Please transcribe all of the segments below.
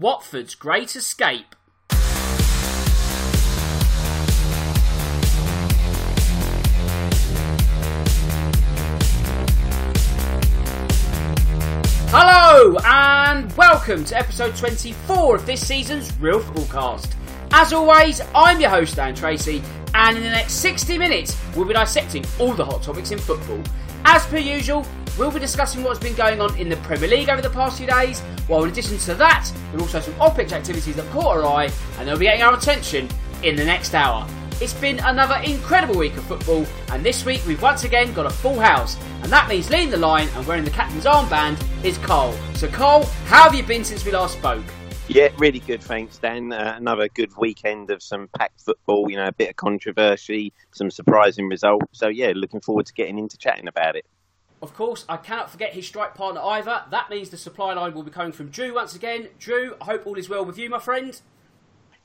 Watford's Great Escape. Hello and welcome to episode 24 of this season's Real Football Cast. As always, I'm your host Dan Tracy, and in the next 60 minutes, we'll be dissecting all the hot topics in football. As per usual, we'll be discussing what's been going on in the Premier League over the past few days, while in addition to that, there are also some off-pitch activities that caught our eye, and they'll be getting our attention in the next hour. It's been another incredible week of football, and this week we've once again got a full house, and that means leading the line and wearing the captain's armband is Cole. So, Cole, how have you been since we last spoke? Yeah, really good. Thanks, Dan. Uh, another good weekend of some packed football. You know, a bit of controversy, some surprising results. So yeah, looking forward to getting into chatting about it. Of course, I cannot forget his strike partner either. That means the supply line will be coming from Drew once again. Drew, I hope all is well with you, my friend.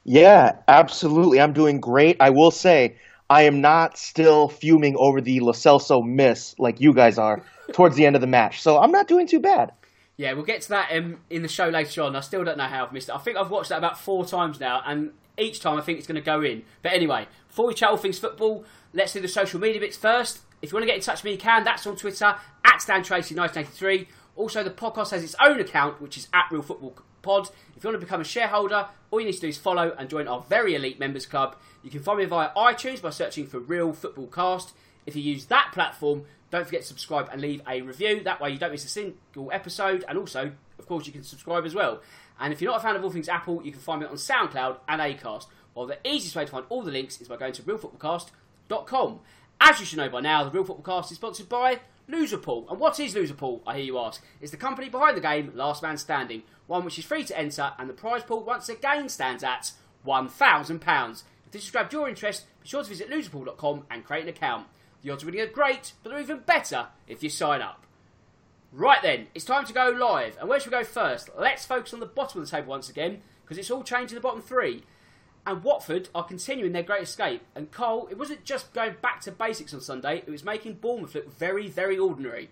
Yeah, absolutely. I'm doing great. I will say, I am not still fuming over the Lo Celso miss like you guys are towards the end of the match. So I'm not doing too bad. Yeah, we'll get to that um, in the show later on. I still don't know how I've missed it. I think I've watched that about four times now, and each time I think it's going to go in. But anyway, before we chat all things football, let's do the social media bits first. If you want to get in touch with me, you can. That's on Twitter, at DanTracy1983. Also, the podcast has its own account, which is at Real Football Pod. If you want to become a shareholder, all you need to do is follow and join our very elite members club. You can find me via iTunes by searching for Real Football Cast. If you use that platform, don't forget to subscribe and leave a review. That way you don't miss a single episode. And also, of course, you can subscribe as well. And if you're not a fan of all things Apple, you can find me on SoundCloud and Acast. While the easiest way to find all the links is by going to realfootballcast.com. As you should know by now, the Real Football Cast is sponsored by Loserpool. And what is Loserpool, I hear you ask? It's the company behind the game Last Man Standing, one which is free to enter, and the prize pool once again stands at £1,000. If this has grabbed your interest, be sure to visit loserpool.com and create an account. The odds of winning are great, but they're even better if you sign up. Right then, it's time to go live. And where should we go first? Let's focus on the bottom of the table once again, because it's all changed to the bottom three. And Watford are continuing their great escape. And Cole, it wasn't just going back to basics on Sunday, it was making Bournemouth look very, very ordinary.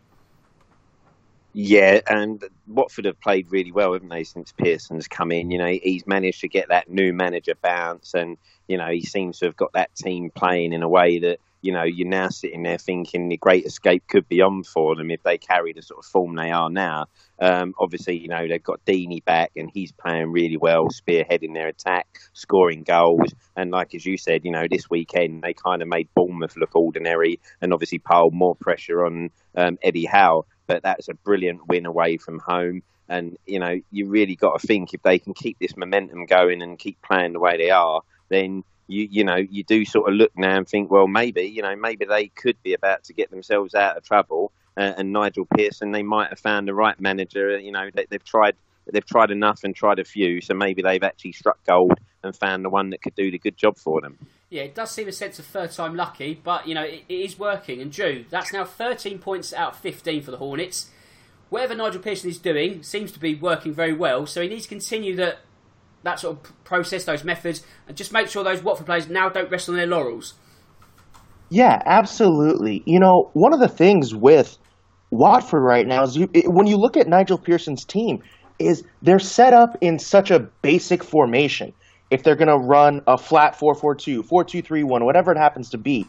Yeah, and Watford have played really well, haven't they, since Pearson's come in? You know, he's managed to get that new manager bounce, and, you know, he seems to have got that team playing in a way that you know, you're now sitting there thinking the great escape could be on for them if they carry the sort of form they are now. Um, obviously, you know, they've got Deeney back and he's playing really well, spearheading their attack, scoring goals. And like as you said, you know, this weekend they kind of made Bournemouth look ordinary and obviously piled more pressure on um, Eddie Howe. But that's a brilliant win away from home. And, you know, you really got to think if they can keep this momentum going and keep playing the way they are, then you you know you do sort of look now and think, well, maybe you know maybe they could be about to get themselves out of trouble. Uh, and Nigel Pearson, they might have found the right manager. You know, they, they've tried they've tried enough and tried a few, so maybe they've actually struck gold and found the one that could do the good job for them. Yeah, it does seem a sense of third time lucky, but you know it, it is working. And Drew, that's now 13 points out of 15 for the Hornets. whatever Nigel Pearson is doing seems to be working very well. So he needs to continue that that sort of process, those methods, and just make sure those Watford players now don't rest on their laurels. Yeah, absolutely. You know, one of the things with Watford right now is you, it, when you look at Nigel Pearson's team, is they're set up in such a basic formation. If they're going to run a flat 4-4-2, 4-2-3-1, whatever it happens to be,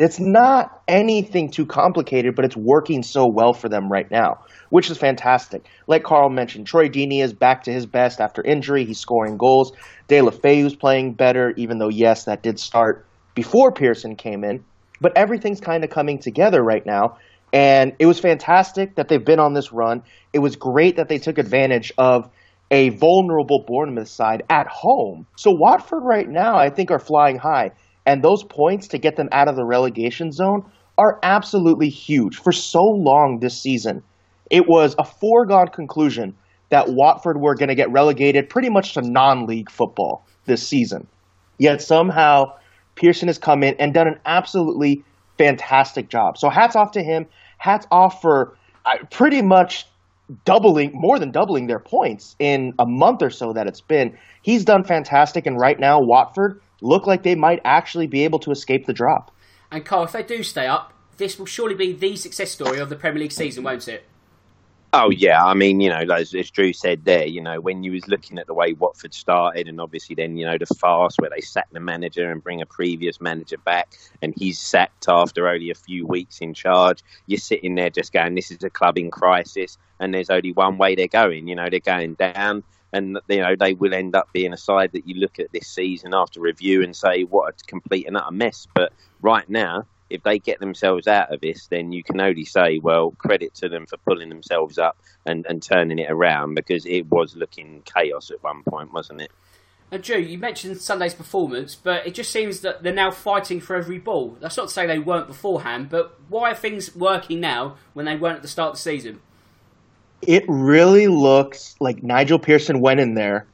it's not anything too complicated, but it's working so well for them right now, which is fantastic. Like Carl mentioned, Troy Deeney is back to his best after injury. He's scoring goals. Deulofeu's playing better, even though, yes, that did start before Pearson came in. But everything's kind of coming together right now. And it was fantastic that they've been on this run. It was great that they took advantage of a vulnerable Bournemouth side at home. So Watford right now, I think, are flying high. And those points to get them out of the relegation zone are absolutely huge. For so long this season, it was a foregone conclusion that Watford were going to get relegated pretty much to non league football this season. Yet somehow Pearson has come in and done an absolutely fantastic job. So hats off to him. Hats off for uh, pretty much doubling, more than doubling their points in a month or so that it's been. He's done fantastic, and right now Watford look like they might actually be able to escape the drop. And Carl, if they do stay up, this will surely be the success story of the Premier League season, won't it? Oh yeah, I mean, you know, as, as, Drew said there, you know, when you was looking at the way Watford started, and obviously then you know the farce where they sack the manager and bring a previous manager back, and he's sacked after only a few weeks in charge. You're sitting there just going, "This is a club in crisis," and there's only one way they're going. You know, they're going down, and you know they will end up being a side that you look at this season after review and say, "What a complete and utter mess." But right now if they get themselves out of this, then you can only say, well, credit to them for pulling themselves up and, and turning it around because it was looking chaos at one point, wasn't it? And Drew, you mentioned Sunday's performance, but it just seems that they're now fighting for every ball. That's not to say they weren't beforehand, but why are things working now when they weren't at the start of the season? It really looks like Nigel Pearson went in there,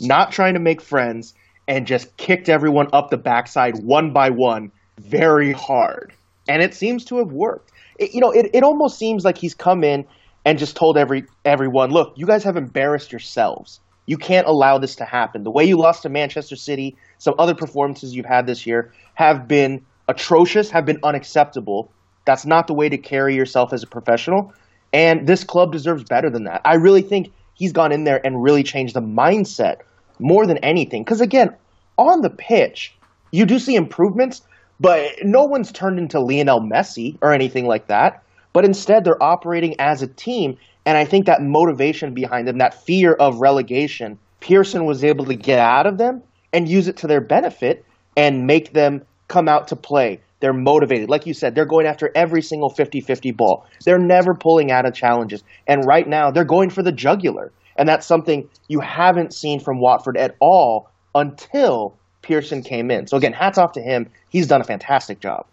not trying to make friends, and just kicked everyone up the backside one by one very hard, and it seems to have worked. It, you know, it, it almost seems like he's come in and just told every everyone, look, you guys have embarrassed yourselves. You can't allow this to happen. The way you lost to Manchester City, some other performances you've had this year have been atrocious, have been unacceptable. That's not the way to carry yourself as a professional. And this club deserves better than that. I really think he's gone in there and really changed the mindset more than anything. Because again, on the pitch, you do see improvements, but no one's turned into Lionel Messi or anything like that. But instead, they're operating as a team. And I think that motivation behind them, that fear of relegation, Pearson was able to get out of them and use it to their benefit and make them come out to play. They're motivated. Like you said, they're going after every single 50 50 ball. They're never pulling out of challenges. And right now, they're going for the jugular. And that's something you haven't seen from Watford at all until Pearson came in. So again, hats off to him. He's done a fantastic job.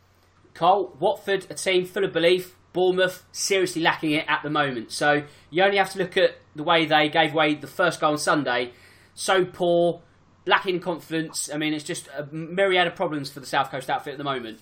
Carl, Watford, a team full of belief. Bournemouth, seriously lacking it at the moment. So you only have to look at the way they gave away the first goal on Sunday. So poor, lacking confidence. I mean, it's just a myriad of problems for the South Coast outfit at the moment.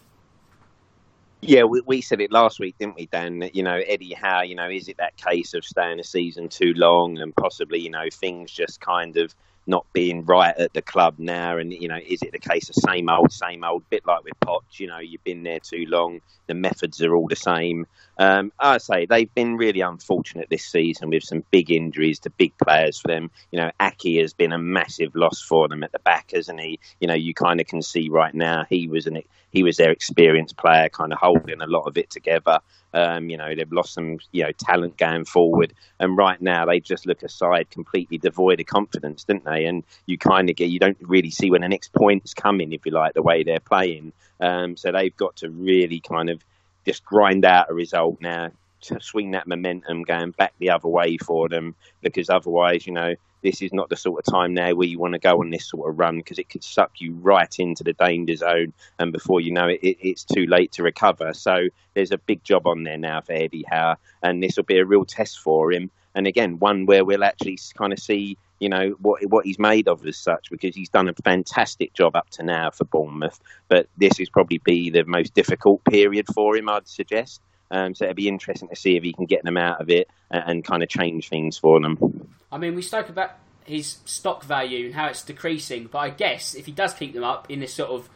Yeah, we, we said it last week, didn't we, Dan? That, you know, Eddie Howe, you know, is it that case of staying a season too long and possibly, you know, things just kind of not being right at the club now? And you know, is it the case of same old, same old? Bit like with Potts, you know, you've been there too long. The methods are all the same. Um, I say they've been really unfortunate this season with some big injuries to big players for them. You know, Aké has been a massive loss for them at the back, hasn't he? You know, you kind of can see right now he was an he was their experienced player, kind of holding a lot of it together. Um, you know, they've lost some, you know, talent going forward, and right now they just look aside, completely devoid of confidence, didn't they? And you kind of get, you don't really see when the next point's coming, if you like, the way they're playing. Um, so they've got to really kind of just grind out a result now to swing that momentum going back the other way for them, because otherwise, you know, this is not the sort of time now where you want to go on this sort of run because it could suck you right into the danger zone, and before you know it, it it's too late to recover. So there's a big job on there now for Eddie Howe, and this will be a real test for him. And again, one where we'll actually kind of see, you know, what what he's made of as such, because he's done a fantastic job up to now for Bournemouth. But this is probably be the most difficult period for him, I'd suggest. Um, so it'll be interesting to see if he can get them out of it and, and kind of change things for them. I mean, we spoke about his stock value and how it's decreasing, but I guess if he does keep them up in this sort of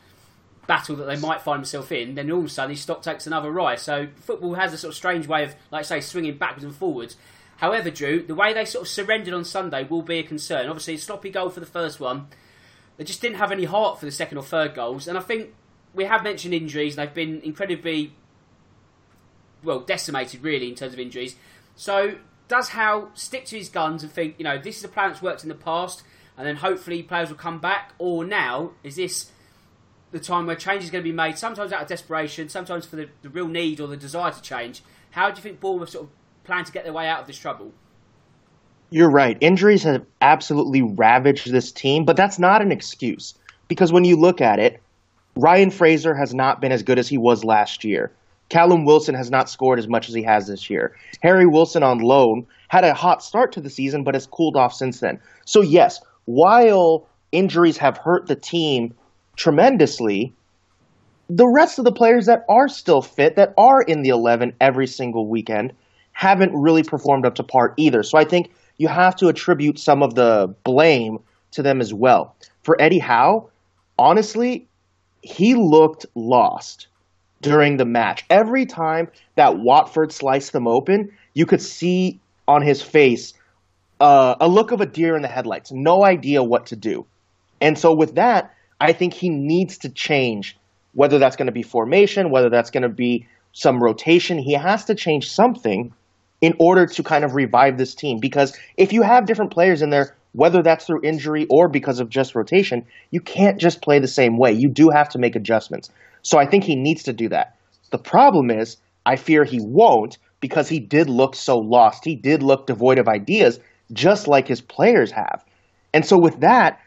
battle that they might find themselves in, then all of a sudden his stock takes another rise. So football has a sort of strange way of, like I say, swinging backwards and forwards. However, Drew, the way they sort of surrendered on Sunday will be a concern. Obviously, a sloppy goal for the first one. They just didn't have any heart for the second or third goals, and I think we have mentioned injuries. They've been incredibly well decimated, really, in terms of injuries. So, does Howe stick to his guns and think, you know, this is a plan that's worked in the past, and then hopefully players will come back, or now is this the time where change is going to be made? Sometimes out of desperation, sometimes for the, the real need or the desire to change. How do you think Bournemouth sort of plan to get their way out of this trouble? You're right. Injuries have absolutely ravaged this team, but that's not an excuse because when you look at it, Ryan Fraser has not been as good as he was last year. Callum Wilson has not scored as much as he has this year. Harry Wilson on loan had a hot start to the season, but has cooled off since then. So, yes, while injuries have hurt the team tremendously, the rest of the players that are still fit, that are in the 11 every single weekend, haven't really performed up to par either. So, I think you have to attribute some of the blame to them as well. For Eddie Howe, honestly, he looked lost during the match. Every time that Watford sliced them open, you could see on his face uh, a look of a deer in the headlights, no idea what to do. And so, with that, I think he needs to change whether that's going to be formation, whether that's going to be some rotation. He has to change something in order to kind of revive this team. Because if you have different players in there whether that's through injury or because of just rotation, you can't just play the same way. You do have to make adjustments. So I think he needs to do that. The problem is, I fear he won't because he did look so lost. He did look devoid of ideas, just like his players have. And so with that,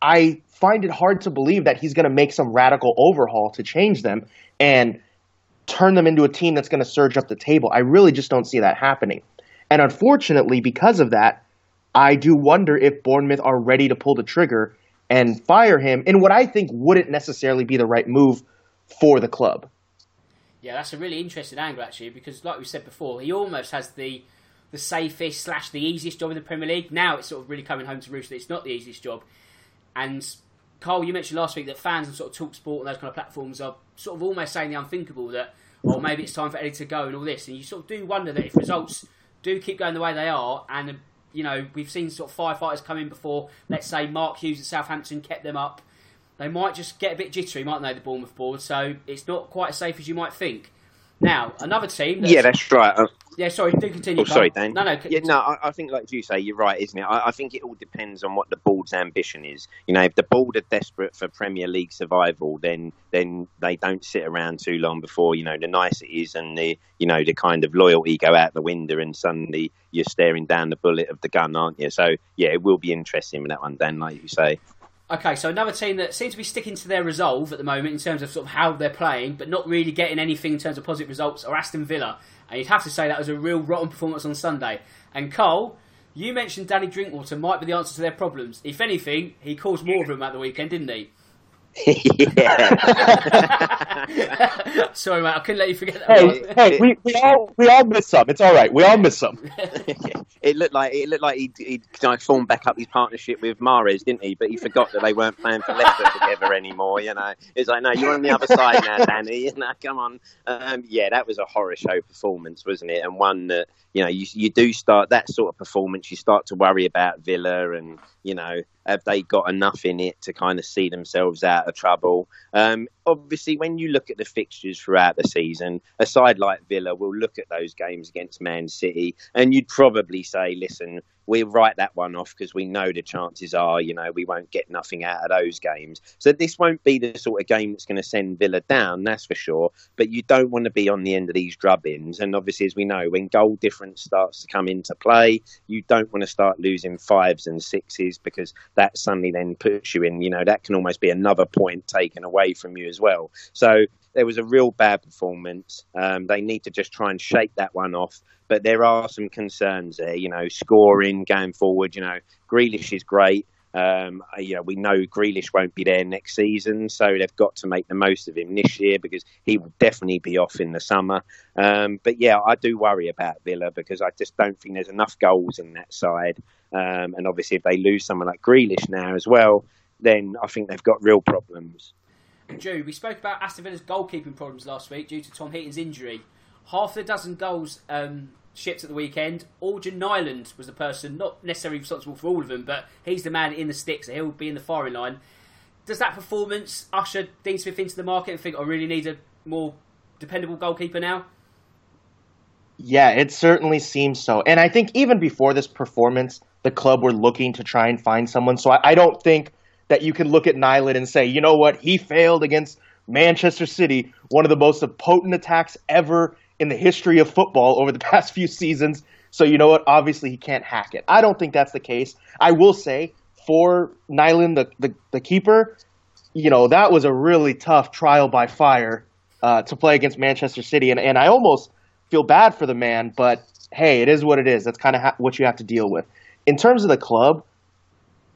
I find it hard to believe that he's going to make some radical overhaul to change them and turn them into a team that's going to surge up the table. I really just don't see that happening. And unfortunately, because of that, I do wonder if Bournemouth are ready to pull the trigger and fire him in what I think wouldn't necessarily be the right move for the club. Yeah, that's a really interesting angle actually, because like we said before, he almost has the the safest slash the easiest job in the Premier League. Now it's sort of really coming home to roost that it's not the easiest job. And Carl, you mentioned last week that fans and sort of talkSPORT and those kind of platforms are sort of almost saying the unthinkable that, well, maybe it's time for Eddie to go and all this. And you sort of do wonder that if results do keep going the way they are and you know, we've seen sort of firefighters come in before. Let's say Mark Hughes at Southampton kept them up. They might just get a bit jittery, mightn't they, the Bournemouth board? So it's not quite as safe as you might think. Now, another team. yeah, that's right. Uh, yeah, sorry, do continue. Oh, sorry, Dan. No, no. Yeah, no, I, I, think, like you say, you're right, isn't it? I, I, think it all depends on what the board's ambition is. You know, if the board are desperate for Premier League survival, then then they don't sit around too long before you know the niceties and the you know the kind of loyalty go out the window, and suddenly you're staring down the bullet of the gun, aren't you? So yeah, it will be interesting with that one, Dan, like you say. Okay, so another team that seems to be sticking to their resolve at the moment in terms of sort of how they're playing, but not really getting anything in terms of positive results, are Aston Villa. And you'd have to say that was a real rotten performance on Sunday. And Cole, you mentioned Danny Drinkwater might be the answer to their problems. If anything, he caused more of them at the weekend, didn't he? Yeah. Sorry, mate. I couldn't let you forget that. Hey, hey, we, we all we all miss some. It's all right. We all miss some. it looked like it looked like he'd, he'd like formed back up his partnership with Mahrez, didn't he? But he forgot that they weren't playing for Leicester together anymore. You know, it's like no, you're on the other side now, Danny. You know, come on. Um, yeah, that was a horror show performance, wasn't it? And one that you know you you do start that sort of performance. You start to worry about Villa and you know have they got enough in it to kind of see themselves out of trouble? Um, obviously, when you look at the fixtures throughout the season, a side like Villa will look at those games against Man City and you'd probably say, listen, we'll write that one off because we know the chances are, you know, we won't get nothing out of those games. So this won't be the sort of game that's going to send Villa down, that's for sure. But you don't want to be on the end of these drubbings. And obviously, as we know, when goal difference starts to come into play, you don't want to start losing fives and sixes because that suddenly then puts you in, you know, that can almost be another point taken away from you as well. So there was a real bad performance. Um, they need to just try and shake that one off. But there are some concerns there, you know, scoring going forward. You know, Grealish is great, Um, you know, we know Grealish won't be there next season, so they've got to make the most of him this year because he will definitely be off in the summer. Um, but yeah, I do worry about Villa because I just don't think there's enough goals in that side. Um, and obviously, if they lose someone like Grealish now as well, then I think they've got real problems. Drew, we spoke about Aston Villa's goalkeeping problems last week due to Tom Heaton's injury. Half a dozen goals um, shipped at the weekend. Orjan Nyland was the person, not necessarily responsible for all of them, but he's the man in the sticks. So he'll be in the firing line. Does that performance usher Dean Smith into the market and think I really need a more dependable goalkeeper now? Yeah, it certainly seems so. And I think even before this performance, the club were looking to try and find someone. So I, I don't think that you can look at Nyland and say, you know what, he failed against Manchester City, one of the most potent attacks ever in the history of football over the past few seasons. So you know what? Obviously, he can't hack it. I don't think that's the case. I will say for Nyland, the, the, the keeper, you know, that was a really tough trial by fire uh, to play against Manchester City. And, and I almost feel bad for the man, but hey, it is what it is. That's kind of ha- what you have to deal with. In terms of the club,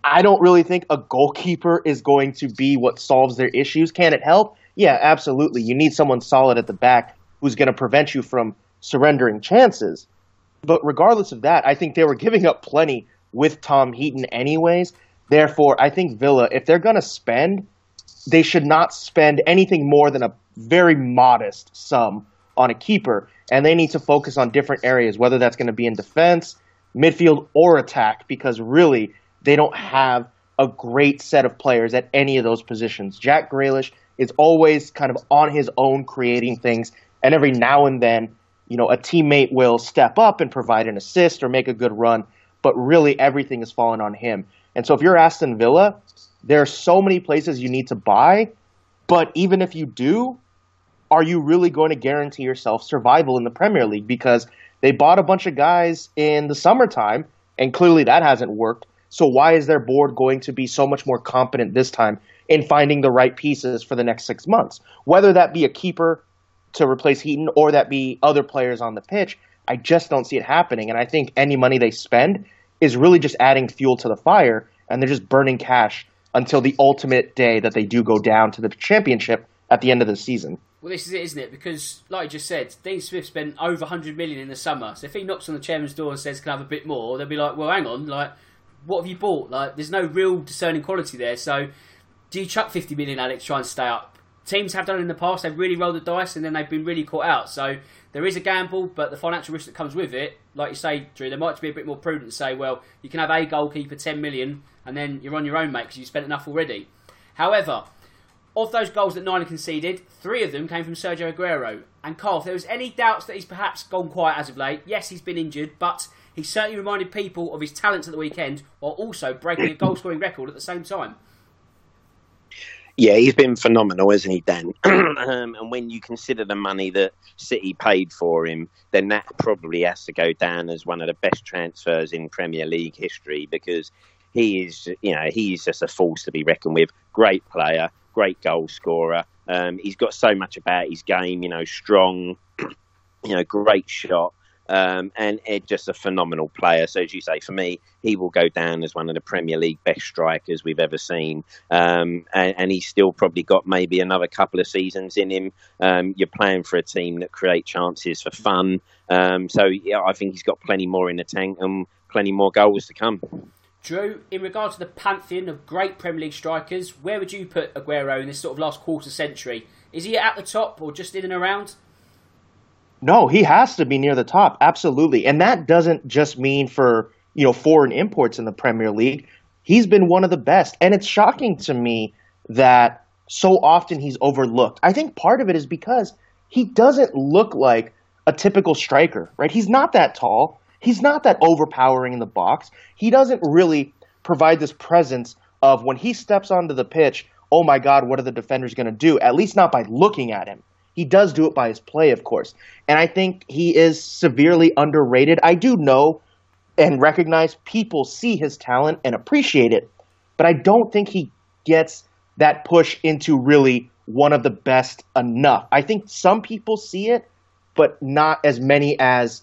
I don't really think a goalkeeper is going to be what solves their issues. Can it help? Yeah, absolutely. You need someone solid at the back who's going to prevent you from surrendering chances. But regardless of that, I think they were giving up plenty with Tom Heaton, anyways. Therefore, I think Villa, if they're going to spend, they should not spend anything more than a very modest sum on a keeper. And they need to focus on different areas, whether that's going to be in defense, midfield, or attack, because really, they don't have a great set of players at any of those positions. Jack Grealish is always kind of on his own creating things and every now and then, you know, a teammate will step up and provide an assist or make a good run, but really everything is falling on him. And so if you're Aston Villa, there are so many places you need to buy, but even if you do, are you really going to guarantee yourself survival in the Premier League? Because they bought a bunch of guys in the summertime, and clearly that hasn't worked. So why is their board going to be so much more competent this time in finding the right pieces for the next six months? Whether that be a keeper, to replace Heaton or that be other players on the pitch. I just don't see it happening. And I think any money they spend is really just adding fuel to the fire and they're just burning cash until the ultimate day that they do go down to the championship at the end of the season. Well, this is it, isn't it? Because, like I just said, Dean Smith spent over 100 million in the summer. So if he knocks on the chairman's door and says, "Can I have a bit more?" they'll be like, "Well, hang on, like, what have you bought? Like, there's no real discerning quality there. So, do you chuck 50 million at it try and stay up? teams have done in the past. They've really rolled the dice and then they've been really caught out. So there is a gamble, but the financial risk that comes with it, like you say, Drew, there might be a bit more prudent to say, well, you can have a goalkeeper, 10 million, and then you're on your own, mate, because you've spent enough already. However, of those goals that Nina conceded, three of them came from Sergio Aguero. And Carl, if there was any doubts that he's perhaps gone quiet as of late, yes, he's been injured, but he certainly reminded people of his talents at the weekend while also breaking a goal scoring record at the same time. Yeah, he's been phenomenal, hasn't he, Dan? um, and when you consider the money that City paid for him, then that probably has to go down as one of the best transfers in Premier League history because he is, you know, he's just a force to be reckoned with. Great player, great goal scorer. Um, he's got so much about his game, you know, strong, you know, great shot. Um, and Ed just a phenomenal player. So as you say, for me, he will go down as one of the Premier League best strikers we've ever seen. Um, and, and, he's still probably got maybe another couple of seasons in him. Um, you're playing for a team that create chances for fun. Um, so yeah, I think he's got plenty more in the tank and plenty more goals to come. Drew, in regard to the pantheon of great Premier League strikers, where would you put Aguero in this sort of last quarter century? Is he at the top or just in and around? No, he has to be near the top, absolutely. And that doesn't just mean for, you know, foreign imports in the Premier League. He's been one of the best. And it's shocking to me that so often he's overlooked. I think part of it is because he doesn't look like a typical striker, right? He's not that tall. He's not that overpowering in the box. He doesn't really provide this presence of when he steps onto the pitch, oh my God, what are the defenders going to do? At least not by looking at him. He does do it by his play, of course. And I think he is severely underrated. I do know and recognize people see his talent and appreciate it, but I don't think he gets that push into really one of the best enough. I think some people see it, but not as many as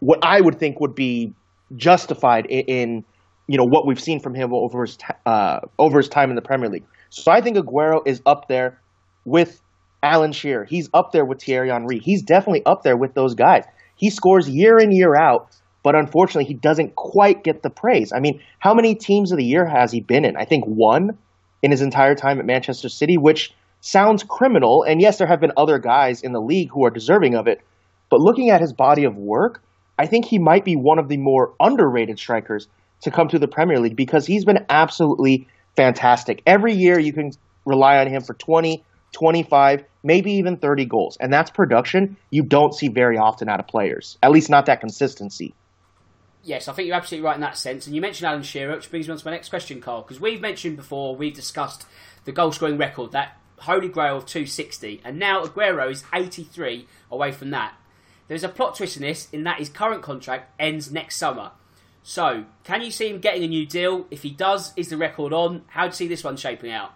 what I would think would be justified in, you know what we've seen from him over his uh, over his time in the Premier League. So I think Aguero is up there with Alan Shearer. He's up there with Thierry Henry. He's definitely up there with those guys. He scores year in year out, but unfortunately he doesn't quite get the praise. I mean, how many teams of the year has he been in? I think one in his entire time at Manchester City, which sounds criminal. And yes, there have been other guys in the league who are deserving of it. But looking at his body of work, I think he might be one of the more underrated strikers to come to the Premier League because he's been absolutely fantastic. Every year you can rely on him for 20, 25, maybe even 30 goals. And that's production you don't see very often out of players, at least not that consistency. Yes, I think you're absolutely right in that sense. And you mentioned Alan Shearer, which brings me on to my next question, Carl, because we've mentioned before, we've discussed the goal scoring record, that holy grail of 260, and now Aguero is 83 away from that. There's a plot twist in this, in that his current contract ends next summer. So, can you see him getting a new deal? If he does, is the record on? How do you see this one shaping out?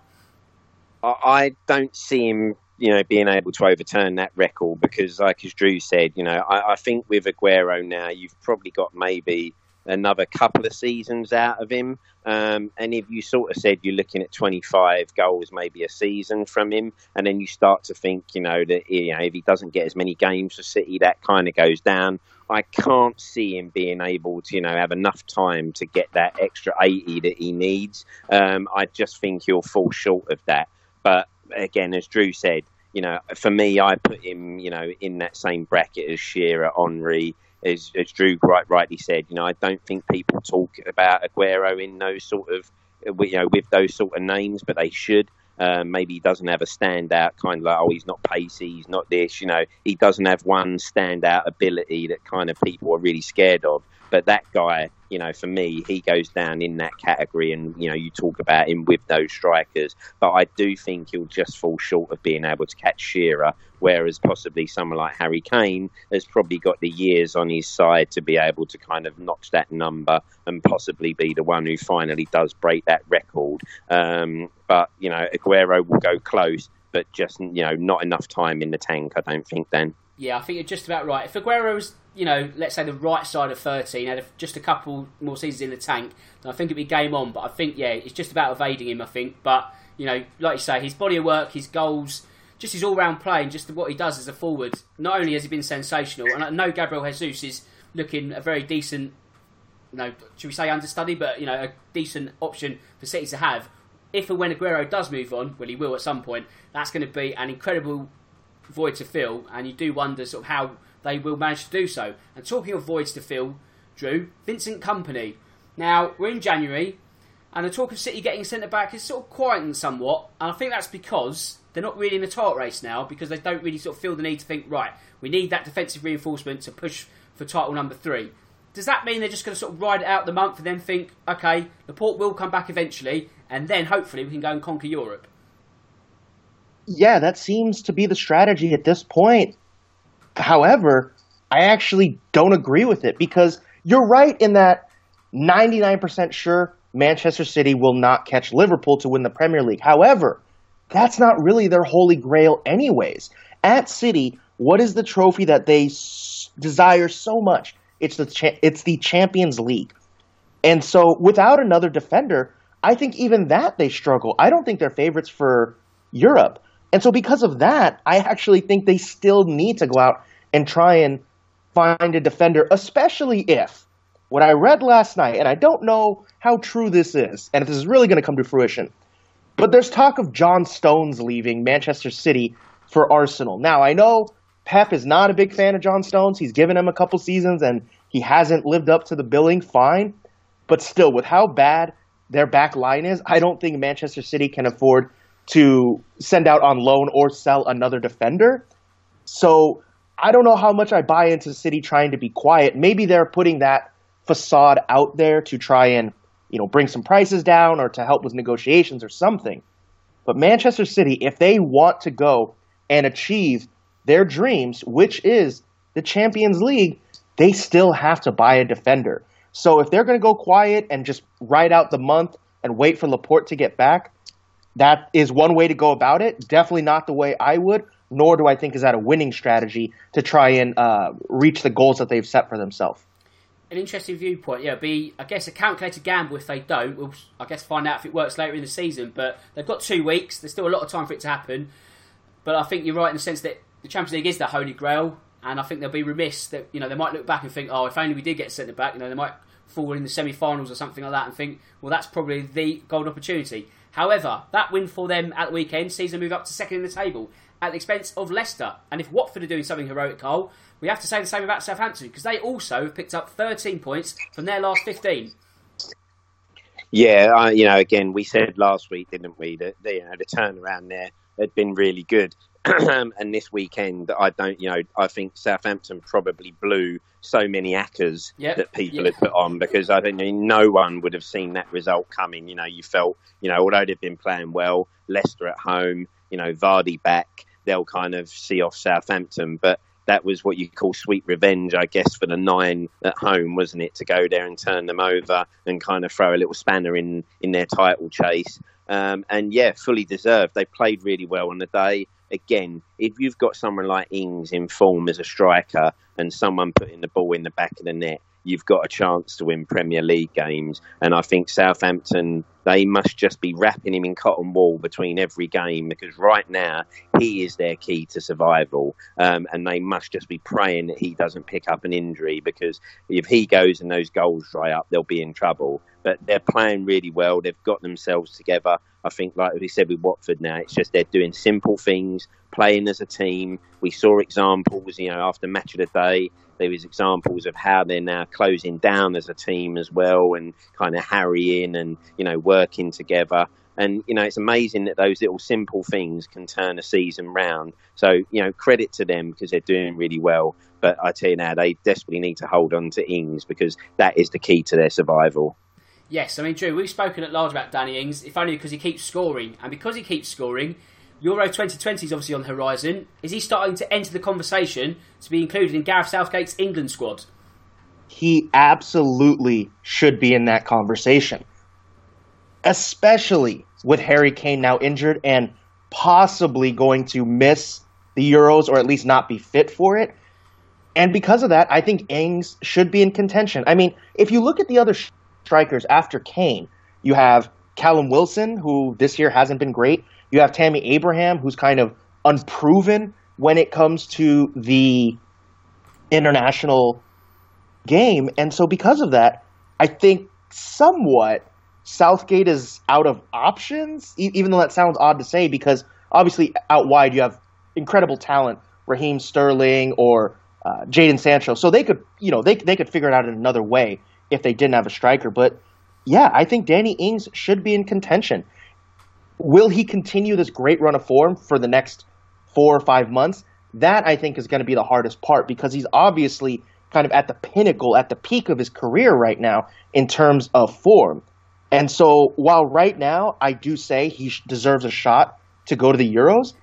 I don't see him, you know, being able to overturn that record because, like as Drew said, you know, I, I think with Aguero now, you've probably got maybe another couple of seasons out of him. Um, and if you sort of said you're looking at 25 goals maybe a season from him, and then you start to think, you know, that you know, if he doesn't get as many games for City, that kind of goes down. I can't see him being able to, you know, have enough time to get that extra 80 that he needs. Um, I just think he'll fall short of that. But again, as Drew said, you know, for me, I put him, you know, in that same bracket as Shearer, Henry, as, as Drew quite rightly said, you know, I don't think people talk about Aguero in those sort of, you know, with those sort of names, but they should. Um, maybe he doesn't have a standout kind of like, oh, he's not pacey, he's not this, you know, he doesn't have one standout ability that kind of people are really scared of. But that guy, you know, for me, he goes down in that category. And, you know, you talk about him with those strikers. But I do think he'll just fall short of being able to catch Shearer, whereas possibly someone like Harry Kane has probably got the years on his side to be able to kind of notch that number and possibly be the one who finally does break that record. Um, but, you know, Aguero will go close, but just, you know, not enough time in the tank, I don't think, then. Yeah, I think you're just about right. If Aguero was, you know, let's say the right side of 13, had just a couple more seasons in the tank, then I think it'd be game on. But I think, yeah, it's just about evading him, I think. But, you know, like you say, his body of work, his goals, just his all round play, and just what he does as a forward, not only has he been sensational, and uh, I know Gabriel Jesus is looking a very decent, you know, should we say understudy, but, you know, a decent option for City to have. If and when Aguero does move on, well, he will at some point, that's going to be an incredible void to fill, and you do wonder sort of how they will manage to do so. And talking of voids to fill, Drew, Vincent Kompany. Now, we're in January, and the talk of City getting centre back is sort of quietened somewhat, and I think that's because they're not really in the title race now, because they don't really sort of feel the need to think, right, we need that defensive reinforcement to push for title number three. Does that mean they're just going to sort of ride it out the month and then think, okay, Laporte will come back eventually, and then hopefully we can go and conquer Europe? yeah, that seems to be the strategy at this point. However, I actually don't agree with it because you're right in that 99% sure Manchester City will not catch Liverpool to win the Premier League. However, that's not really their holy grail, anyways. At City, what is the trophy that they s- desire so much? It's the cha- it's the Champions League, and so without another defender, I think even that they struggle. I don't think they're favorites for Europe. And so, because of that, I actually think they still need to go out and try and find a defender, especially if what I read last night, and I don't know how true this is, and if this is really going to come to fruition, but there's talk of John Stones leaving Manchester City for Arsenal. Now, I know Pep is not a big fan of John Stones. He's given him a couple seasons and he hasn't lived up to the billing, fine. But still, with how bad their back line is, I don't think Manchester City can afford to send out on loan or sell another defender. So I don't know how much I buy into City trying to be quiet. Maybe they're putting that facade out there to try and, you know, bring some prices down or to help with negotiations or something. But Manchester City, if they want to go and achieve their dreams, which is the Champions League, they still have to buy a defender. So if they're going to go quiet and just ride out the month and wait for Laporte to get back, that is one way to go about it. Definitely not the way I would, nor do I think is that a winning strategy to try and uh, reach the goals that they've set for themselves. An interesting viewpoint. Yeah, be I guess a calculated gamble if they don't. We'll I guess find out if it works later in the season. But they've got two weeks. There's still a lot of time for it to happen. But I think you're right in the sense that the Champions League is the holy grail, and I think they'll be remiss that you know they might look back and think, oh, if only we did get centre back. You know, they might fall in the semi-finals or something like that and think, well, that's probably the golden opportunity. However, that win for them at the weekend sees them move up to second in the table at the expense of Leicester. And if Watford are doing something heroic, Cole, we have to say the same about Southampton because they also have picked up 13 points from their last 15. Yeah, uh, you know, again, we said last week, didn't we, that you know the turnaround there had been really good. and this weekend, I don't, you know, I think Southampton probably blew so many accas yep. that people yep. had put on because I think no one would have seen that result coming. You know, you felt, you know, although they've been playing well, Leicester at home, you know, Vardy back, they'll kind of see off Southampton. But that was what you call sweet revenge, I guess, for the nine at home, wasn't it? To go there and turn them over and kind of throw a little spanner in in their title chase. Um, and yeah, fully deserved. They played really well on the day. Again, if you've got someone like Ings in form as a striker and someone putting the ball in the back of the net, you've got a chance to win Premier League games. And I think Southampton, they must just be wrapping him in cotton wool between every game because right now he is their key to survival. Um, and they must just be praying that he doesn't pick up an injury because if he goes and those goals dry up, they'll be in trouble. But they're playing really well. They've got themselves together. I think, like we said with Watford now, it's just they're doing simple things, playing as a team. We saw examples, you know, after match of the day, there was examples of how they're now closing down as a team as well and kind of harrying and, you know, working together. And, you know, it's amazing that those little simple things can turn a season round. So, you know, credit to them because they're doing really well. But I tell you now, they desperately need to hold on to Ings because that is the key to their survival. Yes, I mean, Drew, we've spoken at large about Danny Ings, if only because he keeps scoring. And because he keeps scoring, Euro 2020 is obviously on the horizon. Is he starting to enter the conversation to be included in Gareth Southgate's England squad? He absolutely should be in that conversation. Especially with Harry Kane now injured and possibly going to miss the Euros or at least not be fit for it. And because of that, I think Ings should be in contention. I mean, if you look at the other strikers after Kane, you have Callum Wilson, who this year hasn't been great. You have Tammy Abraham, who's kind of unproven when it comes to the international game. And so, because of that, I think somewhat Southgate is out of options, even though that sounds odd to say, because obviously out wide you have incredible talent, Raheem Sterling or uh, Jadon Sancho. So they could, you know, they, they could figure it out in another way if they didn't have a striker. But yeah, I think Danny Ings should be in contention. Will he continue this great run of form for the next four or five months? That I think is going to be the hardest part because he's obviously kind of at the pinnacle, at the peak of his career right now in terms of form. And so while right now I do say he deserves a shot to go to the Euros,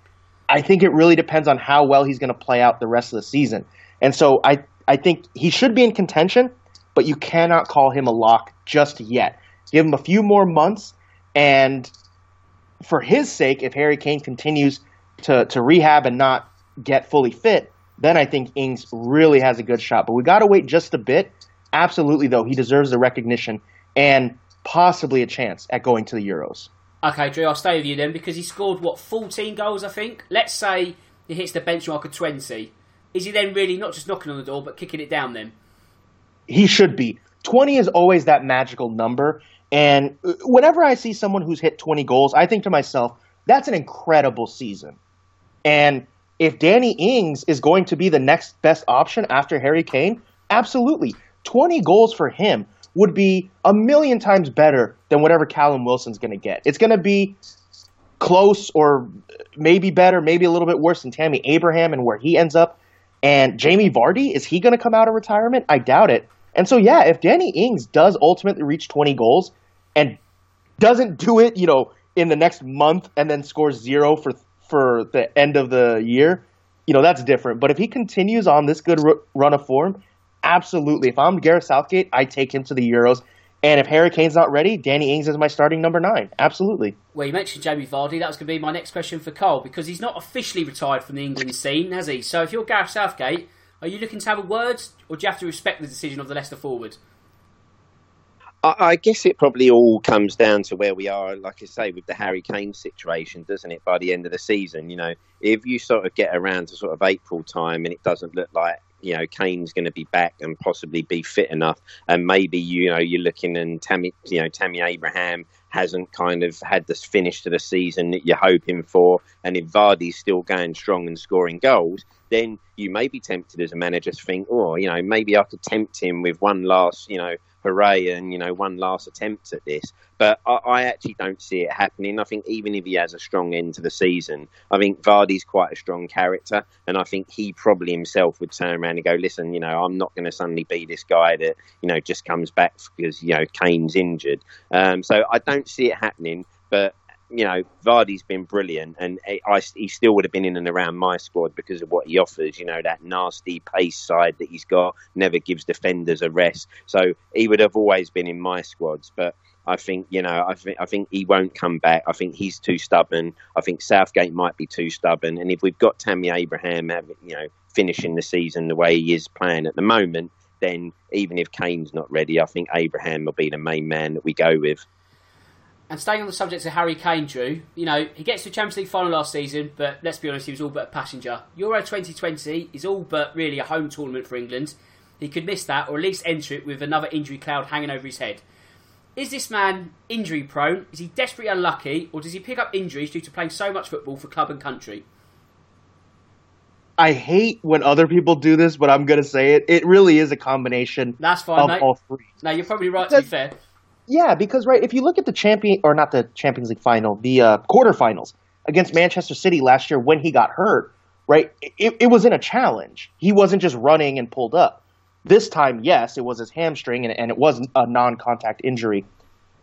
I think it really depends on how well he's going to play out the rest of the season. And so I, I think he should be in contention, but you cannot call him a lock just yet. Give him a few more months, and for his sake, if Harry Kane continues to, to rehab and not get fully fit, then I think Ings really has a good shot. But we got to wait just a bit. Absolutely, though, he deserves the recognition and possibly a chance at going to the Euros. Okay, Drew, I'll stay with you then because he scored, what, 14 goals, I think? Let's say he hits the benchmark of 20. Is he then really not just knocking on the door, but kicking it down then? He should be. 20 is always that magical number. And uh, whenever I see someone who's hit 20 goals, I think to myself, that's an incredible season. And if Danny Ings is going to be the next best option after Harry Kane, absolutely. 20 goals for him would be a million times better than whatever Callum Wilson's going to get. It's going to be close or maybe better, maybe a little bit worse than Tammy Abraham and where he ends up. And Jamie Vardy, is he going to come out of retirement? I doubt it. And so, yeah, if Danny Ings does ultimately reach 20 goals, and doesn't do it, you know, in the next month and then scores zero for for the end of the year, you know, that's different. But if he continues on this good run of form, absolutely. If I'm Gareth Southgate, I take him to the Euros. And if Harry Kane's not ready, Danny Ings is my starting number nine. Absolutely. Well, you mentioned Jamie Vardy. That was going to be my next question for Cole because he's not officially retired from the England scene, has he? So if you're Gareth Southgate, Are you looking to have a word, or do you have to respect the decision of the Leicester forward? I, guess it probably all comes down to where we are, like I say, with the Harry Kane situation, doesn't it? By the end of the season, you know, if you sort of get around to sort of April time and it doesn't look like you know Kane's going to be back and possibly be fit enough, and maybe you know you're looking and Tammy, you know Tammy Abraham hasn't kind of had this finish to the season that you're hoping for, and if Vardy's still going strong and scoring goals, then you may be tempted as a manager to think, oh, you know, maybe I could tempt him with one last, you know, hooray and you know one last attempt at this. But I, I, actually don't see it happening. I think even if he has a strong end to the season, I think Vardy's quite a strong character, and I think he probably himself would turn around and go, "Listen, you know, I'm not going to suddenly be this guy that you know just comes back because you know Kane's injured." Um, so I don't see it happening. But you know, Vardy's been brilliant, and I, he still would have been in and around my squad because of what he offers. You know, that nasty pace side that he's got never gives defenders a rest. So he would have always been in my squads. But I think you know, I think I think he won't come back. I think he's too stubborn. I think Southgate might be too stubborn. And if we've got Tammy Abraham, you know, finishing the season the way he is playing at the moment, then even if Kane's not ready, I think Abraham will be the main man that we go with. And staying on the subject of Harry Kane, Drew, you know, he gets to the Champions League final last season, but let's be honest, he was all but a passenger. Euro 2020 is all but really a home tournament for England. He could miss that, or at least enter it with another injury cloud hanging over his head. Is this man injury prone? Is he desperately unlucky, or does he pick up injuries due to playing so much football for club and country? I hate when other people do this, but I'm going to say it. It really is a combination That's fine, of mate. all three. No, you're probably right, to be fair. Yeah, because right, if you look at the champion or not the Champions League final, the uh, quarterfinals against Manchester City last year when he got hurt, right? It, it was in a challenge. He wasn't just running and pulled up. This time, yes, it was his hamstring and, and it was a non-contact injury.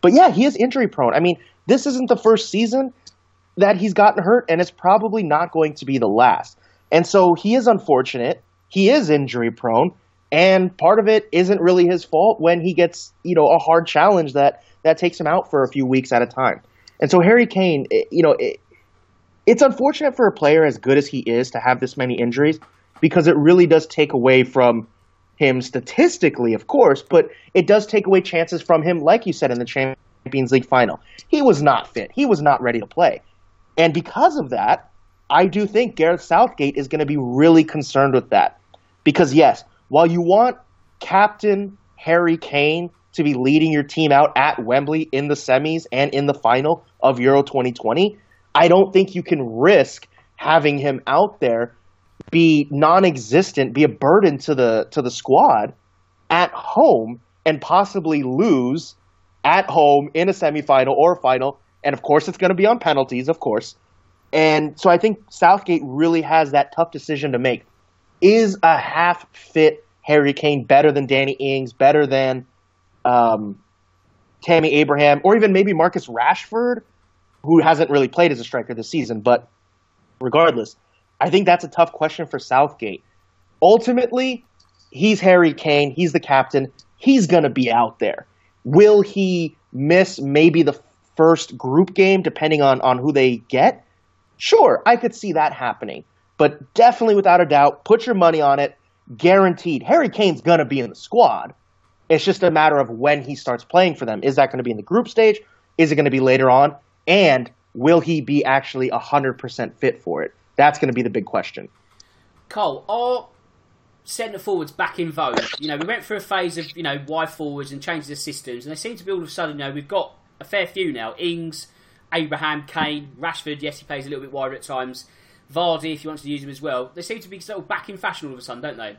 But yeah, he is injury prone. I mean, this isn't the first season that he's gotten hurt, and it's probably not going to be the last. And so he is unfortunate. He is injury prone. And part of it isn't really his fault when he gets, you know, a hard challenge that that takes him out for a few weeks at a time. And so Harry Kane, it, you know, it, it's unfortunate for a player as good as he is to have this many injuries because it really does take away from him statistically, of course, but it does take away chances from him, like you said in the Champions League final. He was not fit. He was not ready to play. And because of that, I do think Gareth Southgate is going to be really concerned with that. Because, yes, while you want Captain Harry Kane to be leading your team out at Wembley in the semis and in the final of Euro 2020, I don't think you can risk having him out there be non-existent, be a burden to the to the squad at home and possibly lose at home in a semifinal or a final. And of course, it's going to be on penalties, of course. And so I think Southgate really has that tough decision to make is a half fit Harry Kane better than Danny Ings, better than um, Tammy Abraham, or even maybe Marcus Rashford, who hasn't really played as a striker this season. But regardless, I think that's a tough question for Southgate. Ultimately, he's Harry Kane, he's the captain, he's going to be out there. Will he miss maybe the first group game, depending on, on who they get? Sure, I could see that happening. But definitely, without a doubt, put your money on it. Guaranteed. Harry Kane's going to be in the squad. It's just a matter of when he starts playing for them. Is that going to be in the group stage? Is it going to be later on? And will he be actually 100% fit for it? That's going to be the big question. Cole, are centre forwards back in vogue? You know, we went through a phase of, you know, wide forwards and changes of systems, and they seem to be all of a sudden, you know, we've got a fair few now. Ings, Abraham, Kane, Rashford, yes, he plays a little bit wider at times. Vardy, if you want to use him as well. They seem to be sort of back in fashion all of a sudden, don't they?